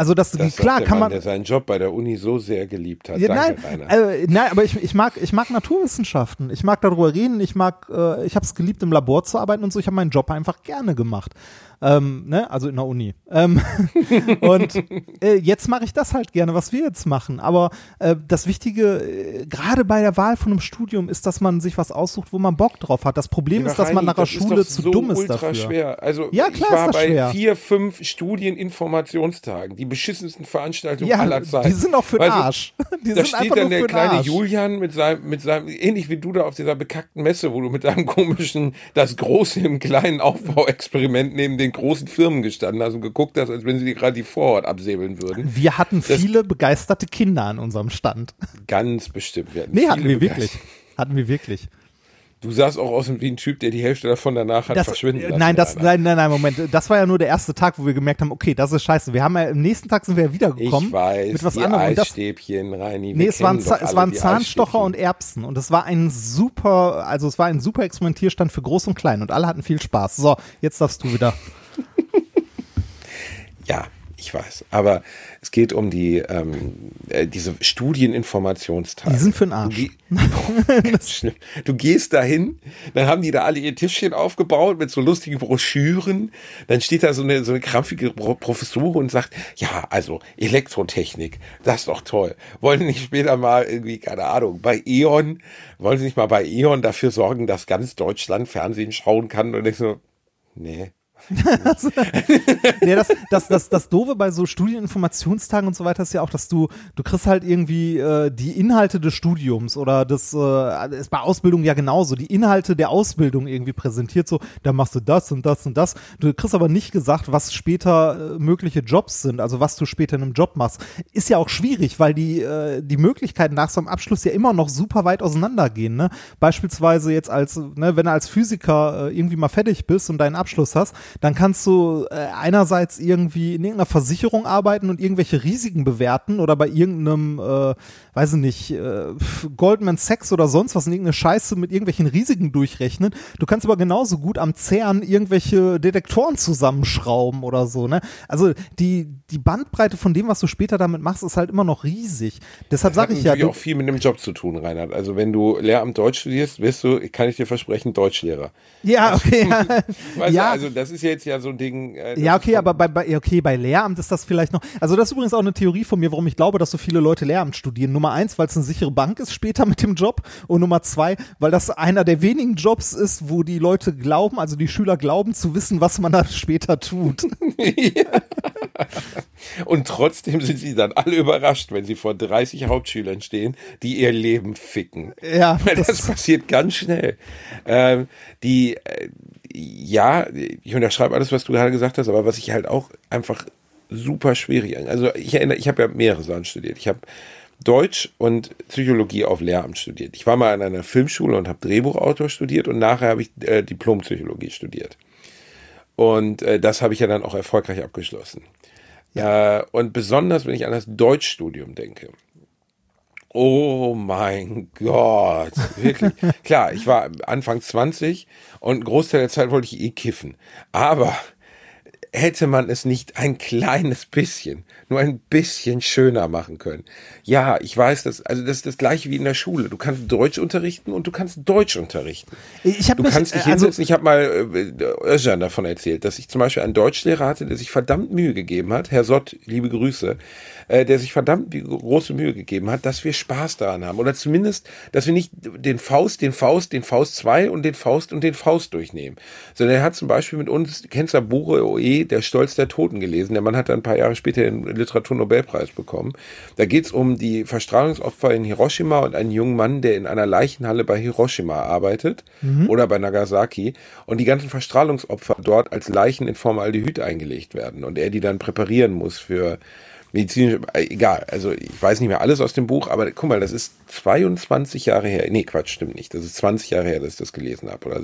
Also das, das klar kann Mann, man. der seinen Job bei der Uni so sehr geliebt hat. Ja, Danke, nein, äh, nein, aber ich, ich mag ich mag Naturwissenschaften. Ich mag darüber reden. Ich mag äh, ich habe es geliebt im Labor zu arbeiten und so. Ich habe meinen Job einfach gerne gemacht. Ähm, ne? Also in der Uni. Ähm, [laughs] und äh, jetzt mache ich das halt gerne, was wir jetzt machen. Aber äh, das Wichtige, äh, gerade bei der Wahl von einem Studium, ist, dass man sich was aussucht, wo man Bock drauf hat. Das Problem ist, dass man nach der Schule zu so dumm ist ultra dafür. schwer. Also Ja, klar ich war ist das bei schwer. vier, fünf Studieninformationstagen, die beschissensten Veranstaltungen Ja, aller Zeiten. die sind auch für den Arsch. [laughs] Die da steht dann der kleine. Julian mit seinem, mit seinem, ähnlich wie du da auf dieser bekackten Messe, wo du mit deinem komischen, das Große im kleinen Aufbauexperiment neben den großen Firmen gestanden hast und geguckt hast, als wenn sie dir gerade die Vorhaut absäbeln würden. Wir hatten viele begeisterte Kinder an unserem Stand. Ganz bestimmt. Wir hatten Nee, hatten wir wirklich. Hatten wir wirklich. Du sahst auch aus wie ein Typ, der die Hälfte davon danach hat Das, verschwinden äh, lassen. nein, das, nein, nein, nein, Moment. Das war ja nur der erste Tag, wo wir gemerkt haben, okay, das ist scheiße. Wir haben ja, am nächsten Tag sind wir ja wiedergekommen. Ich weiß, mit was die anderem. Das, Eisstäbchen, Reini. nee, es waren, es waren Zahnstocher und Erbsen. Und es war ein super, also es war ein super Experimentierstand für Groß und Klein. Und alle hatten viel Spaß. So, jetzt darfst du wieder. Ja, ich weiß. Aber es geht um die ähm, äh, diese Studieninformationsteile. Die sind für den Arsch. [laughs] Ganz schlimm. du gehst dahin, dann haben die da alle ihr Tischchen aufgebaut mit so lustigen Broschüren. Dann steht da so eine, so eine krampfige Pro Professorin und sagt, ja, also Elektrotechnik, das ist doch toll. Wollen Sie nicht später mal irgendwie, keine Ahnung, bei E.ON, wollen Sie nicht mal bei E.ON dafür sorgen, dass ganz Deutschland Fernsehen schauen kann? Und ich so, nee. [laughs] nee, das, das, das, das Doofe bei so Studieninformationstagen und so weiter ist ja auch, dass du, du kriegst halt irgendwie äh, die Inhalte des Studiums oder das äh, ist bei Ausbildung ja genauso, die Inhalte der Ausbildung irgendwie präsentiert, so, da machst du das und das und das. Du kriegst aber nicht gesagt, was später äh, mögliche Jobs sind, also was du später in einem Job machst. Ist ja auch schwierig, weil die, äh, die Möglichkeiten nach so einem Abschluss ja immer noch super weit auseinandergehen. Ne? Beispielsweise jetzt als, ne, wenn du als Physiker äh, irgendwie mal fertig bist und deinen Abschluss hast, dann kannst du äh, einerseits irgendwie in irgendeiner Versicherung arbeiten und irgendwelche Risiken bewerten oder bei irgendeinem, äh, weiß ich nicht, äh, Goldman Sachs oder sonst was in irgendeine Scheiße mit irgendwelchen Risiken durchrechnen. Du kannst aber genauso gut am CERN irgendwelche Detektoren zusammenschrauben oder so, ne? Also die, die Bandbreite von dem, was du später damit machst, ist halt immer noch riesig. Deshalb Hat sage ich ja, natürlich du, auch viel mit dem Job zu tun, Reinhard. Also wenn du Lehramt Deutsch studierst, wirst du, kann ich dir versprechen, Deutschlehrer. ja, okay, [laughs] [laughs] ja, Weißt ja. du, also das ist jetzt ja so ein Ding. äh, das Ja, okay, aber bei, bei, okay, bei Lehramt ist das vielleicht noch. Also, das ist übrigens auch eine Theorie von mir, warum ich glaube, dass so viele Leute Lehramt studieren. Nummer eins, weil es eine sichere Bank ist später mit dem Job. Und Nummer zwei, weil das einer der wenigen Jobs ist, wo die Leute glauben, also die Schüler glauben zu wissen, was man da später tut. [laughs] [laughs] Und trotzdem sind sie dann alle überrascht, wenn sie vor 30 Hauptschülern stehen, die ihr Leben ficken. Ja, [laughs] Weil das das, passiert ganz schnell. Ähm, die, äh, ja, ich unterschreibe alles, was du gerade gesagt hast, aber was ich halt auch einfach super schwierig, also ich erinnere, ich habe ja mehrere Sachen studiert. Ich habe Deutsch und Psychologie auf Lehramt studiert. Ich war mal an einer Filmschule und habe Drehbuchautor studiert und nachher habe ich äh, Diplompsychologie studiert. Und äh, das habe ich ja dann auch erfolgreich abgeschlossen. Äh, und besonders, wenn ich an das Deutschstudium denke. Oh mein Gott, wirklich. [laughs] Klar, ich war Anfang 20 und einen Großteil der Zeit wollte ich eh kiffen. Aber hätte man es nicht ein kleines bisschen, nur ein bisschen schöner machen können. Ja, ich weiß, das, also das ist das gleiche wie in der Schule. Du kannst Deutsch unterrichten und du kannst Deutsch unterrichten. Ich hab du mich, kannst dich äh, also- hinsetzen. Ich habe mal äh, Özcan davon erzählt, dass ich zum Beispiel einen Deutschlehrer hatte, der sich verdammt Mühe gegeben hat. Herr Sott, liebe Grüße, äh, der sich verdammt große Mühe gegeben hat, dass wir Spaß daran haben. Oder zumindest, dass wir nicht den Faust, den Faust, den Faust 2 und den Faust und den Faust durchnehmen. Sondern er hat zum Beispiel mit uns, kennst du Bure Oe, der Stolz der Toten gelesen. Der Mann hat dann ein paar Jahre später den Literaturnobelpreis bekommen. Da geht es um die Verstrahlungsopfer in Hiroshima und einen jungen Mann, der in einer Leichenhalle bei Hiroshima arbeitet oder bei Nagasaki und die ganzen Verstrahlungsopfer dort als Leichen in Formaldehyd eingelegt werden und er die dann präparieren muss für medizinische, äh, egal, also ich weiß nicht mehr alles aus dem Buch, aber guck mal, das ist 22 Jahre her, nee, Quatsch, stimmt nicht, das ist 20 Jahre her, dass ich das gelesen habe, oder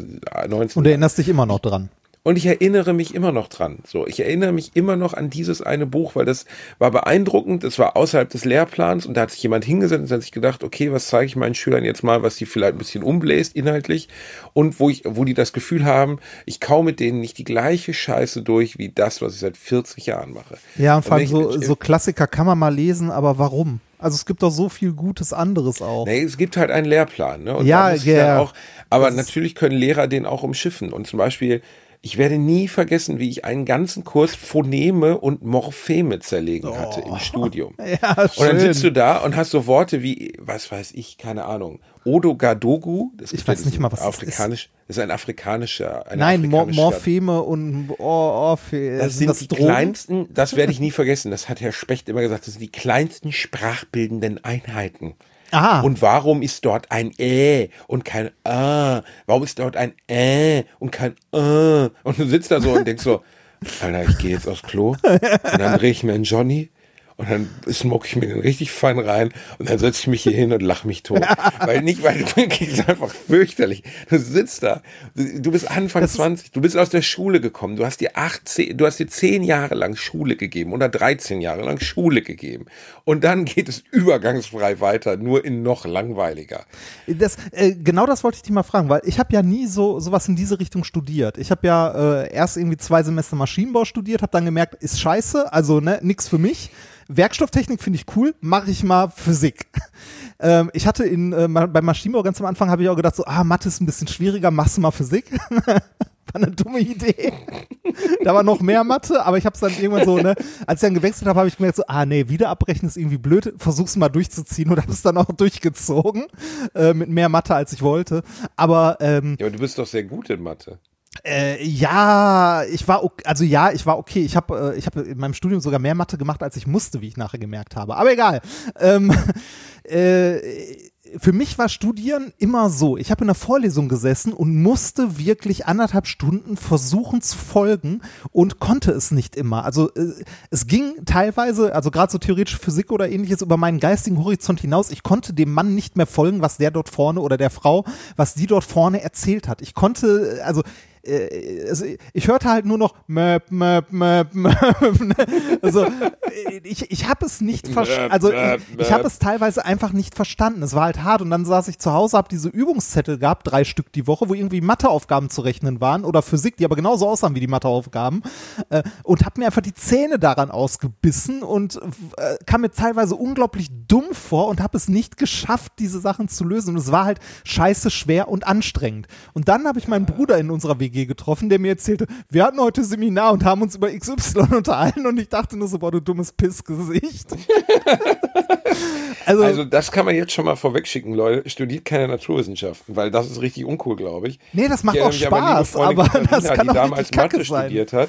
19 Und du erinnerst dich immer noch dran. Und ich erinnere mich immer noch dran. So, ich erinnere mich immer noch an dieses eine Buch, weil das war beeindruckend. Das war außerhalb des Lehrplans und da hat sich jemand hingesetzt und hat sich gedacht, okay, was zeige ich meinen Schülern jetzt mal, was die vielleicht ein bisschen umbläst inhaltlich und wo ich, wo die das Gefühl haben, ich kau mit denen nicht die gleiche Scheiße durch wie das, was ich seit 40 Jahren mache. Ja, und vor allem so, so Klassiker kann man mal lesen, aber warum? Also es gibt doch so viel Gutes anderes auch. Nee, es gibt halt einen Lehrplan, ne? Und Ja, ja. auch, aber Das natürlich können Lehrer den auch umschiffen. Und zum Beispiel, ich werde nie vergessen, wie ich einen ganzen Kurs Phoneme und Morpheme zerlegen hatte im Studium. [laughs] Ja, Und dann schön. sitzt du da und hast so Worte wie, was weiß ich, keine Ahnung, Odogadogu. Das Ich weiß nicht mal, was das afrikanisch, das ist ein afrikanischer, Nein, afrikanische. Morpheme und oh, oh, für, Das sind die Drogen? kleinsten, das werde ich nie vergessen, das hat Herr Specht immer gesagt, das sind die kleinsten sprachbildenden Einheiten. Aha. Und warum ist dort ein Ä und kein A? Warum ist dort ein Ä und kein Ä? Und du sitzt da so und denkst so, Alter, ich gehe jetzt aufs Klo und dann drehe ich mir einen Johnny Und dann smoke ich mir den richtig fein rein und dann setze ich mich hier hin und lache mich tot. weil nicht, weil du [laughs] ist einfach fürchterlich. Du sitzt da, du, bist Anfang Das ist- 20, du bist aus der Schule gekommen, du hast dir 18, du hast dir 10 Jahre lang Schule gegeben oder 13 Jahre lang Schule gegeben. Und dann geht es übergangsfrei weiter, nur in noch langweiliger. Das, äh, genau das wollte ich dich mal fragen, weil ich habe ja nie so sowas in diese Richtung studiert. Ich habe ja äh, erst irgendwie zwei Semester Maschinenbau studiert, habe dann gemerkt, ist scheiße, also ne, nix für mich. Werkstofftechnik finde ich cool, mache ich mal Physik. [laughs] ähm, ich hatte in äh, beim Maschinenbau ganz am Anfang habe ich auch gedacht so, ah, Mathe ist ein bisschen schwieriger, machst du mal Physik. [laughs] War eine dumme Idee. [laughs] da war noch mehr Mathe, aber ich habe es dann irgendwann so, ne, als ich dann gewechselt habe, habe ich gemerkt so, ah nee, wieder abbrechen ist irgendwie blöd, versuch's mal durchzuziehen und habe es dann auch durchgezogen äh, mit mehr Mathe als ich wollte. Aber ähm, Ja, aber du bist doch sehr gut in Mathe. Äh, ja, ich war ok also ja, ich war okay. Ich habe äh, ich habe in meinem Studium sogar mehr Mathe gemacht, als ich musste, wie ich nachher gemerkt habe. Aber egal. Ähm, [laughs] äh, für mich war Studieren immer so. Ich habe in der Vorlesung gesessen und musste wirklich anderthalb Stunden versuchen zu folgen und konnte es nicht immer. Also äh, es ging teilweise, also gerade so theoretische Physik oder ähnliches, über meinen geistigen Horizont hinaus. Ich konnte dem Mann nicht mehr folgen, was der dort vorne oder der Frau, was die dort vorne erzählt hat. Ich konnte, also äh, also ich hörte halt nur noch Möp, Möp, Möp, Möp. ne? Also äh, ich, ich habe es nicht verstanden. Also ich, ich habe es teilweise einfach nicht verstanden. Es war halt hart und dann saß ich zu Hause, habe diese Übungszettel gehabt, drei Stück die Woche, wo irgendwie Matheaufgaben zu rechnen waren oder Physik, die aber genauso aussahen wie die Matheaufgaben äh, und habe mir einfach die Zähne daran ausgebissen und äh, kam mir teilweise unglaublich dumm vor und habe es nicht geschafft, diese Sachen zu lösen. Und es war halt scheiße schwer und anstrengend. Und dann habe ich meinen Bruder in unserer WG getroffen, der mir erzählte, wir hatten heute Seminar und haben uns über XY unterhalten und ich dachte nur so, boah, du dummes Pissgesicht. [laughs] also, Also das kann man jetzt schon mal vorwegschicken, Leute. Studiert keine Naturwissenschaften, weil das ist richtig uncool, glaube ich. nee, das macht auch Spaß, Freundin aber Katharina, das kann die auch damals Mathe sein. studiert hat.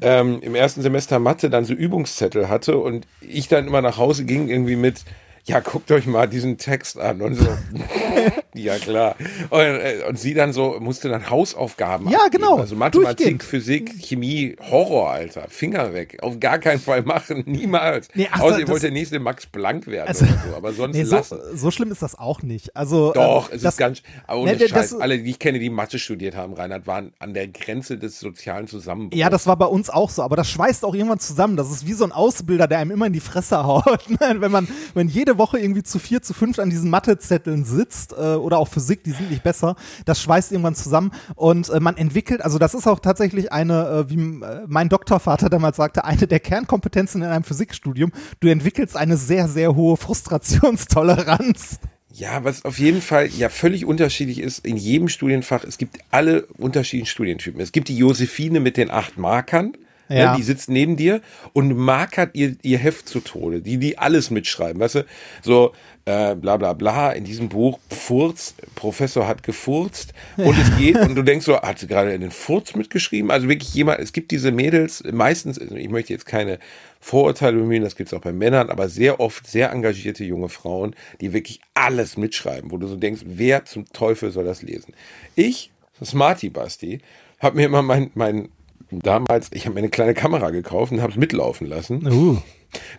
Ähm, Im ersten Semester Mathe dann so Übungszettel hatte und ich dann immer nach Hause ging irgendwie mit, ja, guckt euch mal diesen Text an und so. [laughs] [laughs] ja, klar. Und, äh, und sie dann so, musste dann Hausaufgaben Ja, abgeben. genau. Also Mathematik. Physik, Chemie, Horror, Alter. Finger weg. Auf gar keinen Fall machen. [laughs] Niemals. Nee, ach, Außer ihr wollt der nächste Max Planck werden Also- oder so. Aber sonst Nee, so, lassen. so schlimm ist das auch nicht. Also Doch, ähm, es das, ist ganz, aber ohne Ne, Scheiß, alle, die ich kenne, die Mathe studiert haben, Reinhard, waren an der Grenze des sozialen Zusammenbruchs. Ja, das war bei uns auch so, aber das schweißt auch irgendwann zusammen. Das ist wie so ein Ausbilder, der einem immer in die Fresse [laughs] haut. ne? wenn man, wenn jede Woche irgendwie zu vier, zu fünf an diesen Mathezetteln sitzt äh, oder auch Physik, die sind nicht besser, das schweißt irgendwann zusammen und äh, man entwickelt, also das ist auch tatsächlich eine, äh, wie äh, mein Doktorvater damals sagte, eine der Kernkompetenzen in einem Physikstudium. Du entwickelst eine sehr, sehr hohe Frustrationstoleranz. Ja, was auf jeden Fall ja völlig unterschiedlich ist in jedem Studienfach. Es gibt alle unterschiedlichen Studientypen. Es gibt die Josephine mit den acht Markern. Ja. Ne, die sitzt neben dir und markert ihr, ihr Heft zu Tode. Die, die alles mitschreiben. Weißt du, so, äh, bla, bla, bla. In diesem Buch, Furz, Professor hat gefurzt. Und es geht, [laughs] und du denkst so, hat sie gerade in den Furz mitgeschrieben? Also wirklich jemand, es gibt diese Mädels, meistens, also ich möchte jetzt keine Vorurteile bemühen, das gibt's auch bei Männern, aber sehr oft sehr engagierte junge Frauen, die wirklich alles mitschreiben, wo du so denkst, wer zum Teufel soll das lesen? Ich, Smarty Basti, habe mir immer mein, mein damals, ich habe mir eine kleine Kamera gekauft und habe es mitlaufen lassen, Uh.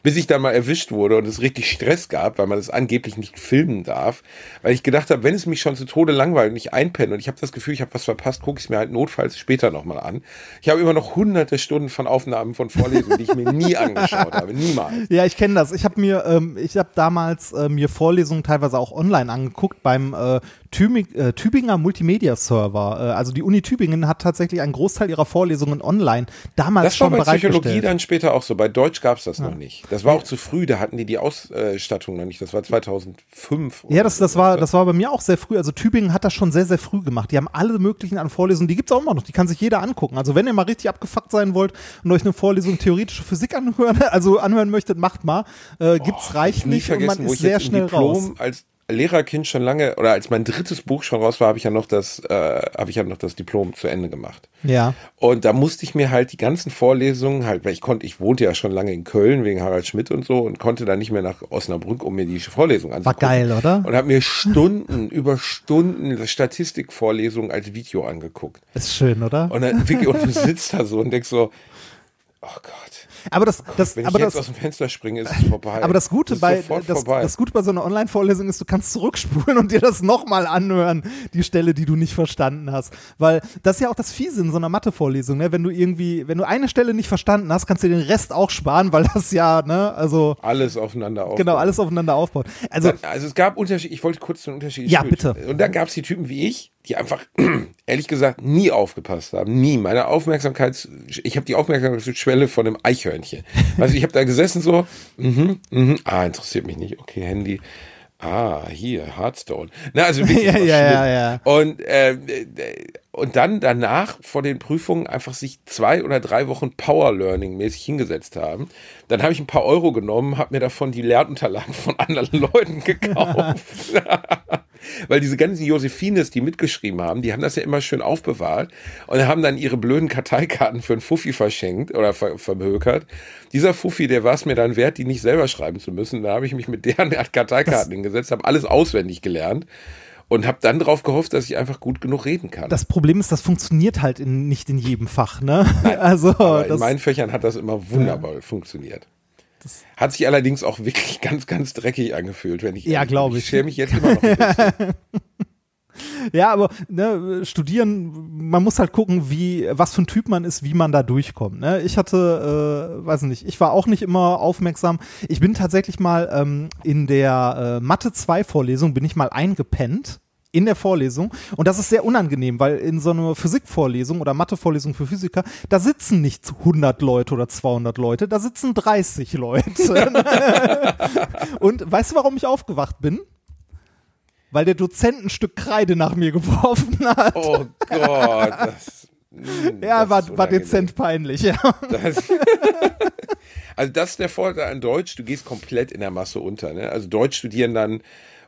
bis ich dann mal erwischt wurde und es richtig Stress gab, weil man das angeblich nicht filmen darf, weil ich gedacht habe, wenn es mich schon zu Tode langweilt und ich einpenne und ich habe das Gefühl, ich habe was verpasst, gucke ich es mir halt notfalls später nochmal an. Ich habe immer noch hunderte Stunden von Aufnahmen von Vorlesungen, die ich mir nie [laughs] angeschaut habe, niemals. Ja, ich kenne das. Ich habe mir, ähm, ich habe damals äh, mir Vorlesungen teilweise auch online angeguckt beim äh, Tübinger Multimedia Server. Äh, also die Uni Tübingen hat tatsächlich einen Großteil ihrer Vorlesungen online damals Das war schon bei Psychologie dann später auch so. Bei Deutsch gab es das noch nicht. Das war auch zu früh, da hatten die die Ausstattung noch nicht. Das war 2005. Ja, das, das war, das war bei mir auch sehr früh. Also Tübingen hat das schon sehr, sehr früh gemacht. Die haben alle möglichen an Vorlesungen, die gibt's auch immer noch, die kann sich jeder angucken. Also wenn ihr mal richtig abgefuckt sein wollt und euch eine Vorlesung theoretische Physik anhören, [laughs] also anhören möchtet, macht mal. Äh, gibt's nie reichlich und man ist sehr schnell raus. Diplom als Lehrerkind schon lange oder als mein drittes Buch schon raus war, habe ich ja noch das, äh, habe ich ja noch das Diplom zu Ende gemacht. Ja. Und da musste ich mir halt die ganzen Vorlesungen halt, weil ich konnte, ich wohnte ja schon lange in Köln wegen Harald Schmidt und so und konnte dann nicht mehr nach Osnabrück, um mir die Vorlesung anzugucken. geil, oder? Und habe mir Stunden [laughs] über Stunden Statistikvorlesungen als Video angeguckt. Ist schön, oder? Und dann wirklich, und du sitzt da so und denkst so, Oh Gott. Aber das, das, Wenn ich aber jetzt das, aus dem Fenster springe, ist es vorbei. aber das Gute bei das, das Gute bei so einer Online-Vorlesung ist, du kannst zurückspulen und dir das nochmal anhören, die Stelle, die du nicht verstanden hast. Weil das ist ja auch das Fiese in so einer Mathe-Vorlesung, ne? Wenn du irgendwie, wenn du eine Stelle nicht verstanden hast, kannst du dir den Rest auch sparen, weil das ja, ne, also alles aufeinander auf. genau, alles aufeinander aufbaut. Also, Also es gab Unterschied, ich wollte kurz den Unterschied. Ja, bitte. Und dann gab es die Typen wie ich, die einfach, [clears throat] ehrlich gesagt, nie aufgepasst haben. Nie. Meine Aufmerksamkeits, ich habe die Aufmerksamkeitsschwelle von einem Eichhörnchen. [laughs] Also ich habe da gesessen so, mhm, mhm, ah, interessiert mich nicht. Okay, Handy. Ah, hier, Hearthstone. Na, also [laughs] wirklich Ja, ja, ja, ja. Und, äh, und dann danach vor den Prüfungen einfach sich zwei oder drei Wochen Power Learning mäßig hingesetzt haben. Dann habe ich ein paar Euro genommen, habe mir davon die Lernunterlagen von anderen [laughs] Leuten gekauft. [laughs] Weil diese ganzen Josephines, die mitgeschrieben haben, die haben das ja immer schön aufbewahrt und haben dann ihre blöden Karteikarten für einen Fuffi verschenkt oder ver vermökert. Dieser Fuffi, der war es mir dann wert, die nicht selber schreiben zu müssen. Da habe ich mich mit deren Karteikarten hingesetzt, habe alles auswendig gelernt und habe dann darauf gehofft, dass ich einfach gut genug reden kann. das Problem ist, das funktioniert halt in, nicht in jedem Fach, ne? [laughs] also, Aber in das, meinen Fächern hat das immer wunderbar funktioniert. Hat sich allerdings auch wirklich [laughs] ganz, ganz dreckig angefühlt, wenn ich Ja, ehrlich bin. glaub ich. Ich schäme mich jetzt immer noch ein [laughs] bisschen. Ja, aber ne, studieren, man muss halt gucken, wie, was für ein Typ man ist, wie man da durchkommt. Ne? Ich hatte, äh, weiß nicht, ich war auch nicht immer aufmerksam. Ich bin tatsächlich mal ähm, in der äh, Mathe 2 Vorlesung, bin ich mal eingepennt in der Vorlesung und das ist sehr unangenehm, weil in so einer Physikvorlesung oder Mathevorlesung für Physiker, da sitzen nicht 100 Leute oder 200 Leute, da sitzen 30 Leute. [laughs] und weißt du, warum ich aufgewacht bin? Weil der Dozent ein Stück Kreide nach mir geworfen hat. Oh Gott, das. mm, [laughs] Ja, das war, war dezent peinlich, ja. Das, [laughs] also das ist der Vorteil an Deutsch, du gehst komplett in der Masse unter. Ne? Also Deutsch studieren dann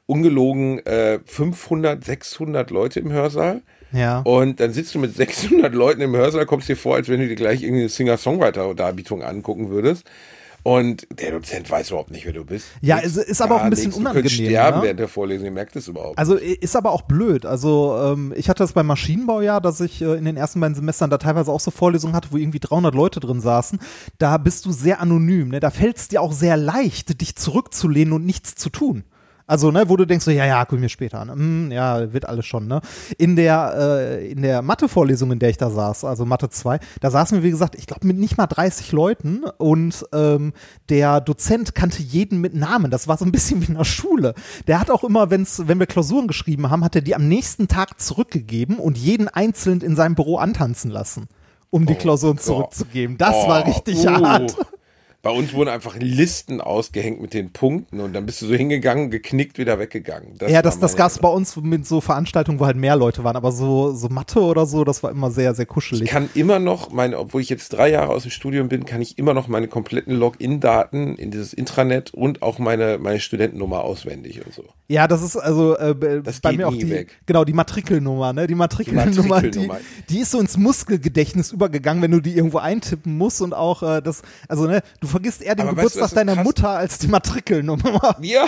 ungelogen äh, 500, 600 Leute im Hörsaal. Ja. Und dann sitzt du mit 600 Leuten im Hörsaal, kommst dir vor, als wenn du dir gleich irgendeine Singer-Songwriter-Darbietung angucken würdest. Und der Dozent weiß überhaupt nicht, wer du bist. Ja, es ist aber auch ein bisschen nichts. Du unangenehm, könntest sterben ne? während der Vorlesung, ihr merkt es überhaupt. Also ist aber auch blöd. Also ähm, ich hatte das beim Maschinenbau ja, dass ich äh, in den ersten beiden Semestern da teilweise auch so Vorlesungen hatte, wo irgendwie 300 Leute drin saßen. Da bist du sehr anonym. Ne? Da fällt es dir auch sehr leicht, dich zurückzulehnen und nichts zu tun. Also, ne, wo du denkst so, ja, ja, guck mir später an. Hm, ja, wird alles schon, ne? In der, äh, in der Mathe-Vorlesung, in der ich da saß, also Mathe 2, da saßen wir, wie gesagt, ich glaube, mit nicht mal 30 Leuten und ähm, der Dozent kannte jeden mit Namen. Das war so ein bisschen wie in der Schule. Der hat auch immer, wenn's, wenn wir Klausuren geschrieben haben, hat er die am nächsten Tag zurückgegeben und jeden einzeln in seinem Büro antanzen lassen, um die Klausuren Gott. zurückzugeben. Das Oh, war richtig uh. hart. Bei uns wurden einfach Listen ausgehängt mit den Punkten und dann bist du so hingegangen, geknickt, wieder weggegangen. ja, war das, das gab es bei uns mit so Veranstaltungen, wo halt mehr Leute waren, aber so, so Mathe oder so, das war immer sehr, sehr Ich kuschelig. kann immer noch meine, obwohl ich jetzt drei Jahre aus dem Studium bin, kann ich immer noch meine kompletten Login-Daten in dieses Intranet und auch meine, meine Studentennummer auswendig und so. Ja, das ist also äh, Das bei mir auch die, weg. genau, die Matrikelnummer, ne? Die Matrikelnummer, die, Matrikelnummer. die ist so ins Muskelgedächtnis übergegangen, wenn du die irgendwo eintippen musst und auch äh, das, also ne, du vergisst eher den Aber weißt du, Geburtstag das deiner krass- Mutter als die Matrikelnummer. [laughs] Ja,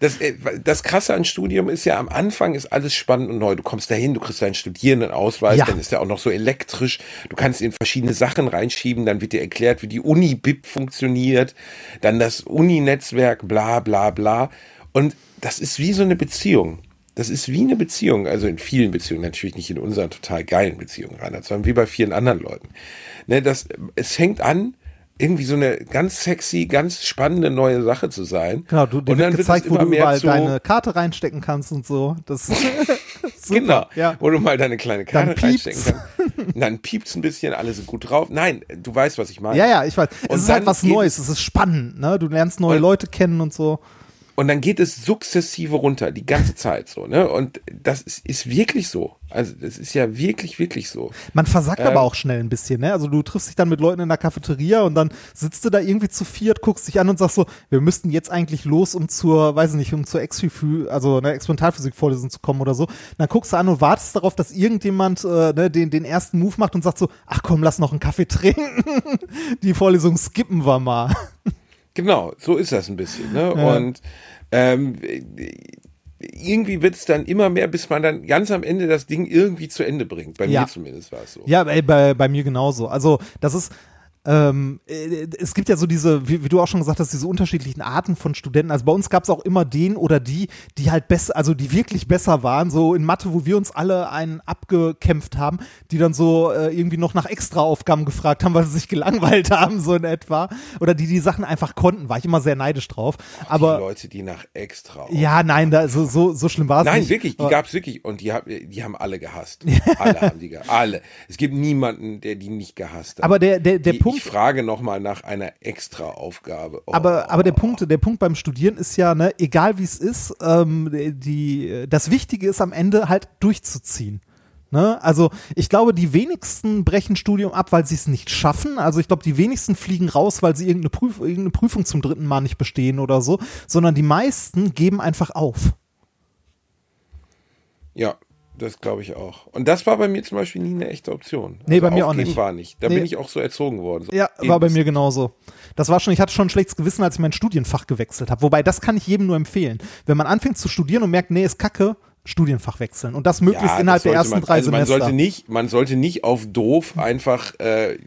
das, äh, das Krasse an Studium ist ja, am Anfang ist alles spannend und neu. Du kommst dahin, du kriegst deinen Studierendenausweis, Ja. dann ist der auch noch so elektrisch. Du kannst in verschiedene Sachen reinschieben, dann wird dir erklärt, wie die Uni-BIP funktioniert, dann das Uni-Netzwerk, bla bla bla. Und das ist wie so eine Beziehung. Das ist wie eine Beziehung, also in vielen Beziehungen, natürlich nicht in unseren total geilen Beziehungen, Reinhard, sondern wie bei vielen anderen Leuten. Ne, das, es fängt an, irgendwie so eine ganz sexy, ganz spannende neue Sache zu sein. Genau, du dir und dann gezeigt, es wo du überall zu, deine Karte reinstecken kannst und so. Das [laughs] super, genau, ja. wo du mal deine kleine Karte reinstecken kannst. Und dann piept's ein bisschen, alle sind gut drauf. Nein, du weißt, was ich meine. Ja, ja, ich weiß. Und Es ist halt was Neues, es ist spannend, ne? Du lernst neue Leute kennen und so. Und dann geht es sukzessive runter, die ganze Zeit so, ne? Und das ist, ist wirklich so. Also, das ist ja wirklich, wirklich so. Man versackt Ähm. aber auch schnell ein bisschen, ne? Also du triffst dich dann mit Leuten in der Cafeteria und dann sitzt du da irgendwie zu viert, guckst dich an und sagst so, wir müssten jetzt eigentlich los, um zur, weiß ich nicht, um zur Exphysik, also eine Experimentalphysik-Vorlesung zu kommen oder so. Dann guckst du an und wartest darauf, dass irgendjemand äh, ne, den, den ersten Move macht und sagt so, ach komm, lass noch einen Kaffee [laughs] trinken. Die Vorlesung skippen wir mal. Genau, so ist das ein bisschen. Ne? Ja. Und ähm, irgendwie wird es dann immer mehr, bis man dann ganz am Ende das Ding irgendwie zu Ende bringt. Bei Ja. mir zumindest war es so. Ja, ey, bei, bei mir genauso. Also das ist, ähm, äh, es gibt ja so diese, wie, wie, du auch schon gesagt hast, diese unterschiedlichen Arten von Studenten. Also bei uns gab es auch immer den oder die, die halt besser, also die wirklich besser waren, so in Mathe, wo wir uns alle einen abgekämpft haben, die dann so äh, irgendwie noch nach Extraaufgaben gefragt haben, weil sie sich gelangweilt haben, so in etwa. Oder die die Sachen einfach konnten, war ich immer sehr neidisch drauf. Auch Aber die Leute, die nach extra. ja, nein, da, so, so, so schlimm war es nicht. Nein, wirklich, die Aber- gab's wirklich und die, hab, die haben alle gehasst. alle haben die gehasst. Alle. Es gibt niemanden, der die nicht gehasst hat. Aber der, der, der die, Punkt. Ich frage nochmal nach einer extra Aufgabe. Oh. Aber, aber der Punkt, der Punkt beim Studieren ist ja, ne, egal wie es ist, ähm, die, das Wichtige ist am Ende halt durchzuziehen. Ne? Also ich glaube, die wenigsten brechen Studium ab, weil sie es nicht schaffen. Also ich glaube, die wenigsten fliegen raus, weil sie irgendeine, Prüf irgendeine Prüfung zum dritten Mal nicht bestehen oder so, sondern die meisten geben einfach auf. Ja, das glaube ich auch. Und das war bei mir zum Beispiel nie eine echte Option. Nee, bei mir auch nicht. war nicht. Da Nee. bin ich auch so erzogen worden. So, Ja, war bei mir genauso. Das war schon, ich hatte schon ein schlechtes Gewissen, als ich mein Studienfach gewechselt habe. Wobei, das kann ich jedem nur empfehlen. Wenn man anfängt zu studieren und merkt, nee, ist kacke, Studienfach wechseln. Und das möglichst Ja, innerhalb das der ersten man, drei also man Semester. sollte nicht, man sollte nicht auf doof einfach äh,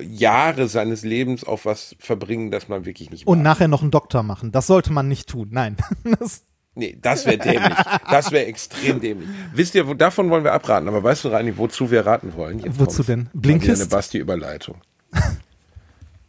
Jahre seines Lebens auf was verbringen, das man wirklich nicht und mag. nachher noch einen Doktor machen. Das sollte man nicht tun. Nein. [laughs] Das, Nee, das wäre dämlich. Das wäre extrem dämlich. Wisst ihr, wo, davon wollen wir abraten. Aber weißt du, Reini, wozu wir raten wollen? Jetzt Wozu denn? Blinkist? Eine Basti-Überleitung. [laughs]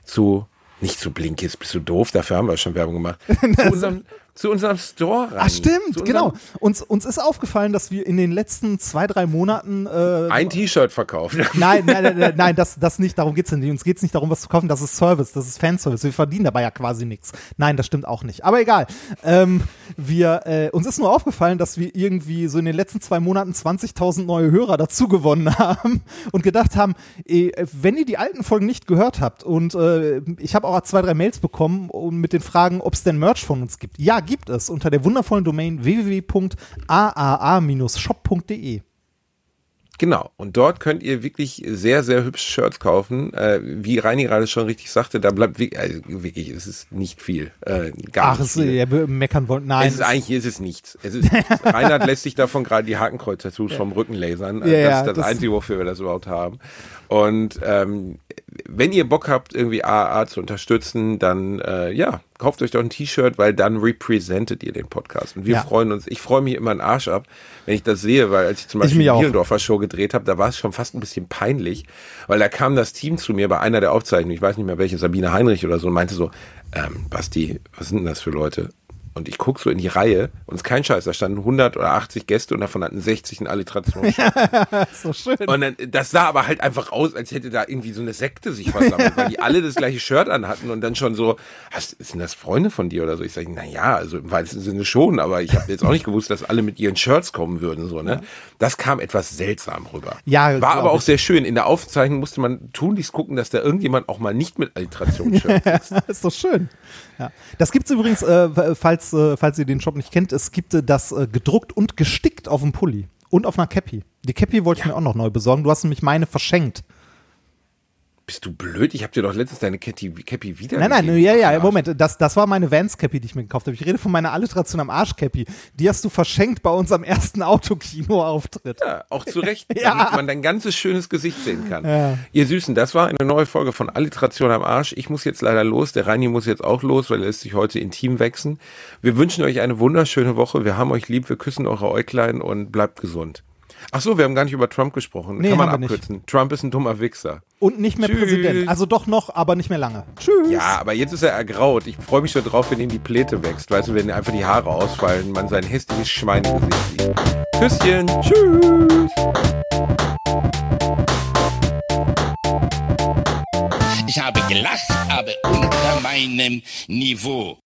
zu, nicht zu Blinkist, bist du doof? Dafür haben wir schon Werbung gemacht. [laughs] zu, unserem, zu unserem Store rein. Ach stimmt, genau. Uns, uns ist aufgefallen, dass wir in den letzten zwei, drei Monaten äh, Ein T-Shirt verkauft. [laughs] Nein, nein, nein, nein, nein, das, das nicht, darum geht's nicht. Uns geht's nicht darum, was zu kaufen, das ist Service, das ist Fanservice. Wir verdienen dabei ja quasi nichts. Nein, das stimmt auch nicht. Aber egal. Ähm, wir, äh, uns ist nur aufgefallen, dass wir irgendwie so in den letzten zwei Monaten 20.000 neue Hörer dazu gewonnen haben und gedacht haben, eh, wenn ihr die alten Folgen nicht gehört habt und äh, ich habe auch zwei, drei Mails bekommen und mit den Fragen, ob es denn Merch von uns gibt. Ja, gibt es unter der wundervollen Domain www.aaa-shop.de. Genau. Und dort könnt ihr wirklich sehr, sehr hübsche Shirts kaufen. Äh, wie Reini gerade schon richtig sagte, da bleibt wirklich, also wirklich es ist nicht viel. Äh, gar Ach, nicht es, viel. ja, wir meckern wollen. Nein. es ist eigentlich ist es nichts. Es ist. [laughs] Reinhard lässt sich davon gerade die Hakenkreuz-Tattoos vom Rücken lasern. Ja, das ja, ist das, das- Einzige, wofür wir das überhaupt haben. Und ähm, wenn ihr Bock habt, irgendwie AAA zu unterstützen, dann äh, ja, kauft euch doch ein T-Shirt, weil dann representet ihr den Podcast. Und wir Ja. freuen uns. Ich freue mich immer einen Arsch ab, wenn ich das sehe, weil als ich zum Beispiel die. Bielendorfer Show gedreht habe, da war es schon fast ein bisschen peinlich, weil da kam das Team zu mir bei einer der Aufzeichnungen, ich weiß nicht mehr welche, Sabine Heinrich oder so, und meinte so, ähm, Basti, was sind denn das für Leute? Und ich guck so in die Reihe und es ist kein Scheiß, da standen 100 oder 80 Gäste und davon hatten 60 einen Alliteration. [laughs] so schön. Und dann, das sah aber halt einfach aus, als hätte da irgendwie so eine Sekte sich versammelt, weil die alle das gleiche Shirt anhatten und dann schon so, hast, sind das Freunde von dir oder so? Ich sage, na ja, also im weitesten Sinne schon, aber ich habe jetzt auch nicht gewusst, dass alle mit ihren Shirts kommen würden, so, ne? Das kam etwas seltsam rüber. Ja, War aber auch sehr schön. In der Aufzeichnung musste man tunlichst gucken, dass da irgendjemand auch mal nicht mit Alliteration-Shirt [laughs] sitzt. ist doch schön. Ja. Das gibt's übrigens, äh, falls, äh, falls ihr den Shop nicht kennt, es gibt äh, das äh, gedruckt und gestickt auf dem Pulli und auf einer Cappy. Die Cappy wollte ich mir auch noch neu besorgen. Du hast nämlich meine verschenkt. Bist du blöd? Ich habe dir doch letztens deine Cappy, Cappy wieder Nein, nein, ja, ja, Moment, das, das war meine Vans Cappy, die ich mir gekauft habe. Ich rede von meiner Alliteration am Arsch Cappy. Die hast du verschenkt bei unserem ersten Autokino-Auftritt. Ja, auch zu Recht, [laughs] Ja. damit man dein ganzes schönes Gesicht sehen kann. Ihr Süßen, das war eine neue Folge von Alliteration am Arsch. Ich muss jetzt leider los, der Reini muss jetzt auch los, weil er lässt sich heute intim wechseln. Wir wünschen euch eine wunderschöne Woche. Wir haben euch lieb, wir küssen eure Äuglein und bleibt gesund. Ach so, wir haben gar nicht über Trump gesprochen. Nee, Kann man haben wir nicht. abkürzen. Trump ist ein dummer Wichser. Und nicht mehr Tschüss. Präsident. Also doch noch, aber nicht mehr lange. Tschüss. Ja, aber jetzt ist er ergraut. Ich freue mich schon drauf, wenn ihm die Pläte wächst. Weißt du, wenn einfach die Haare ausfallen, man sein hässliches Schwein im Gesicht sieht. Küsschen. Tschüss. Ich habe gelacht, aber unter meinem Niveau.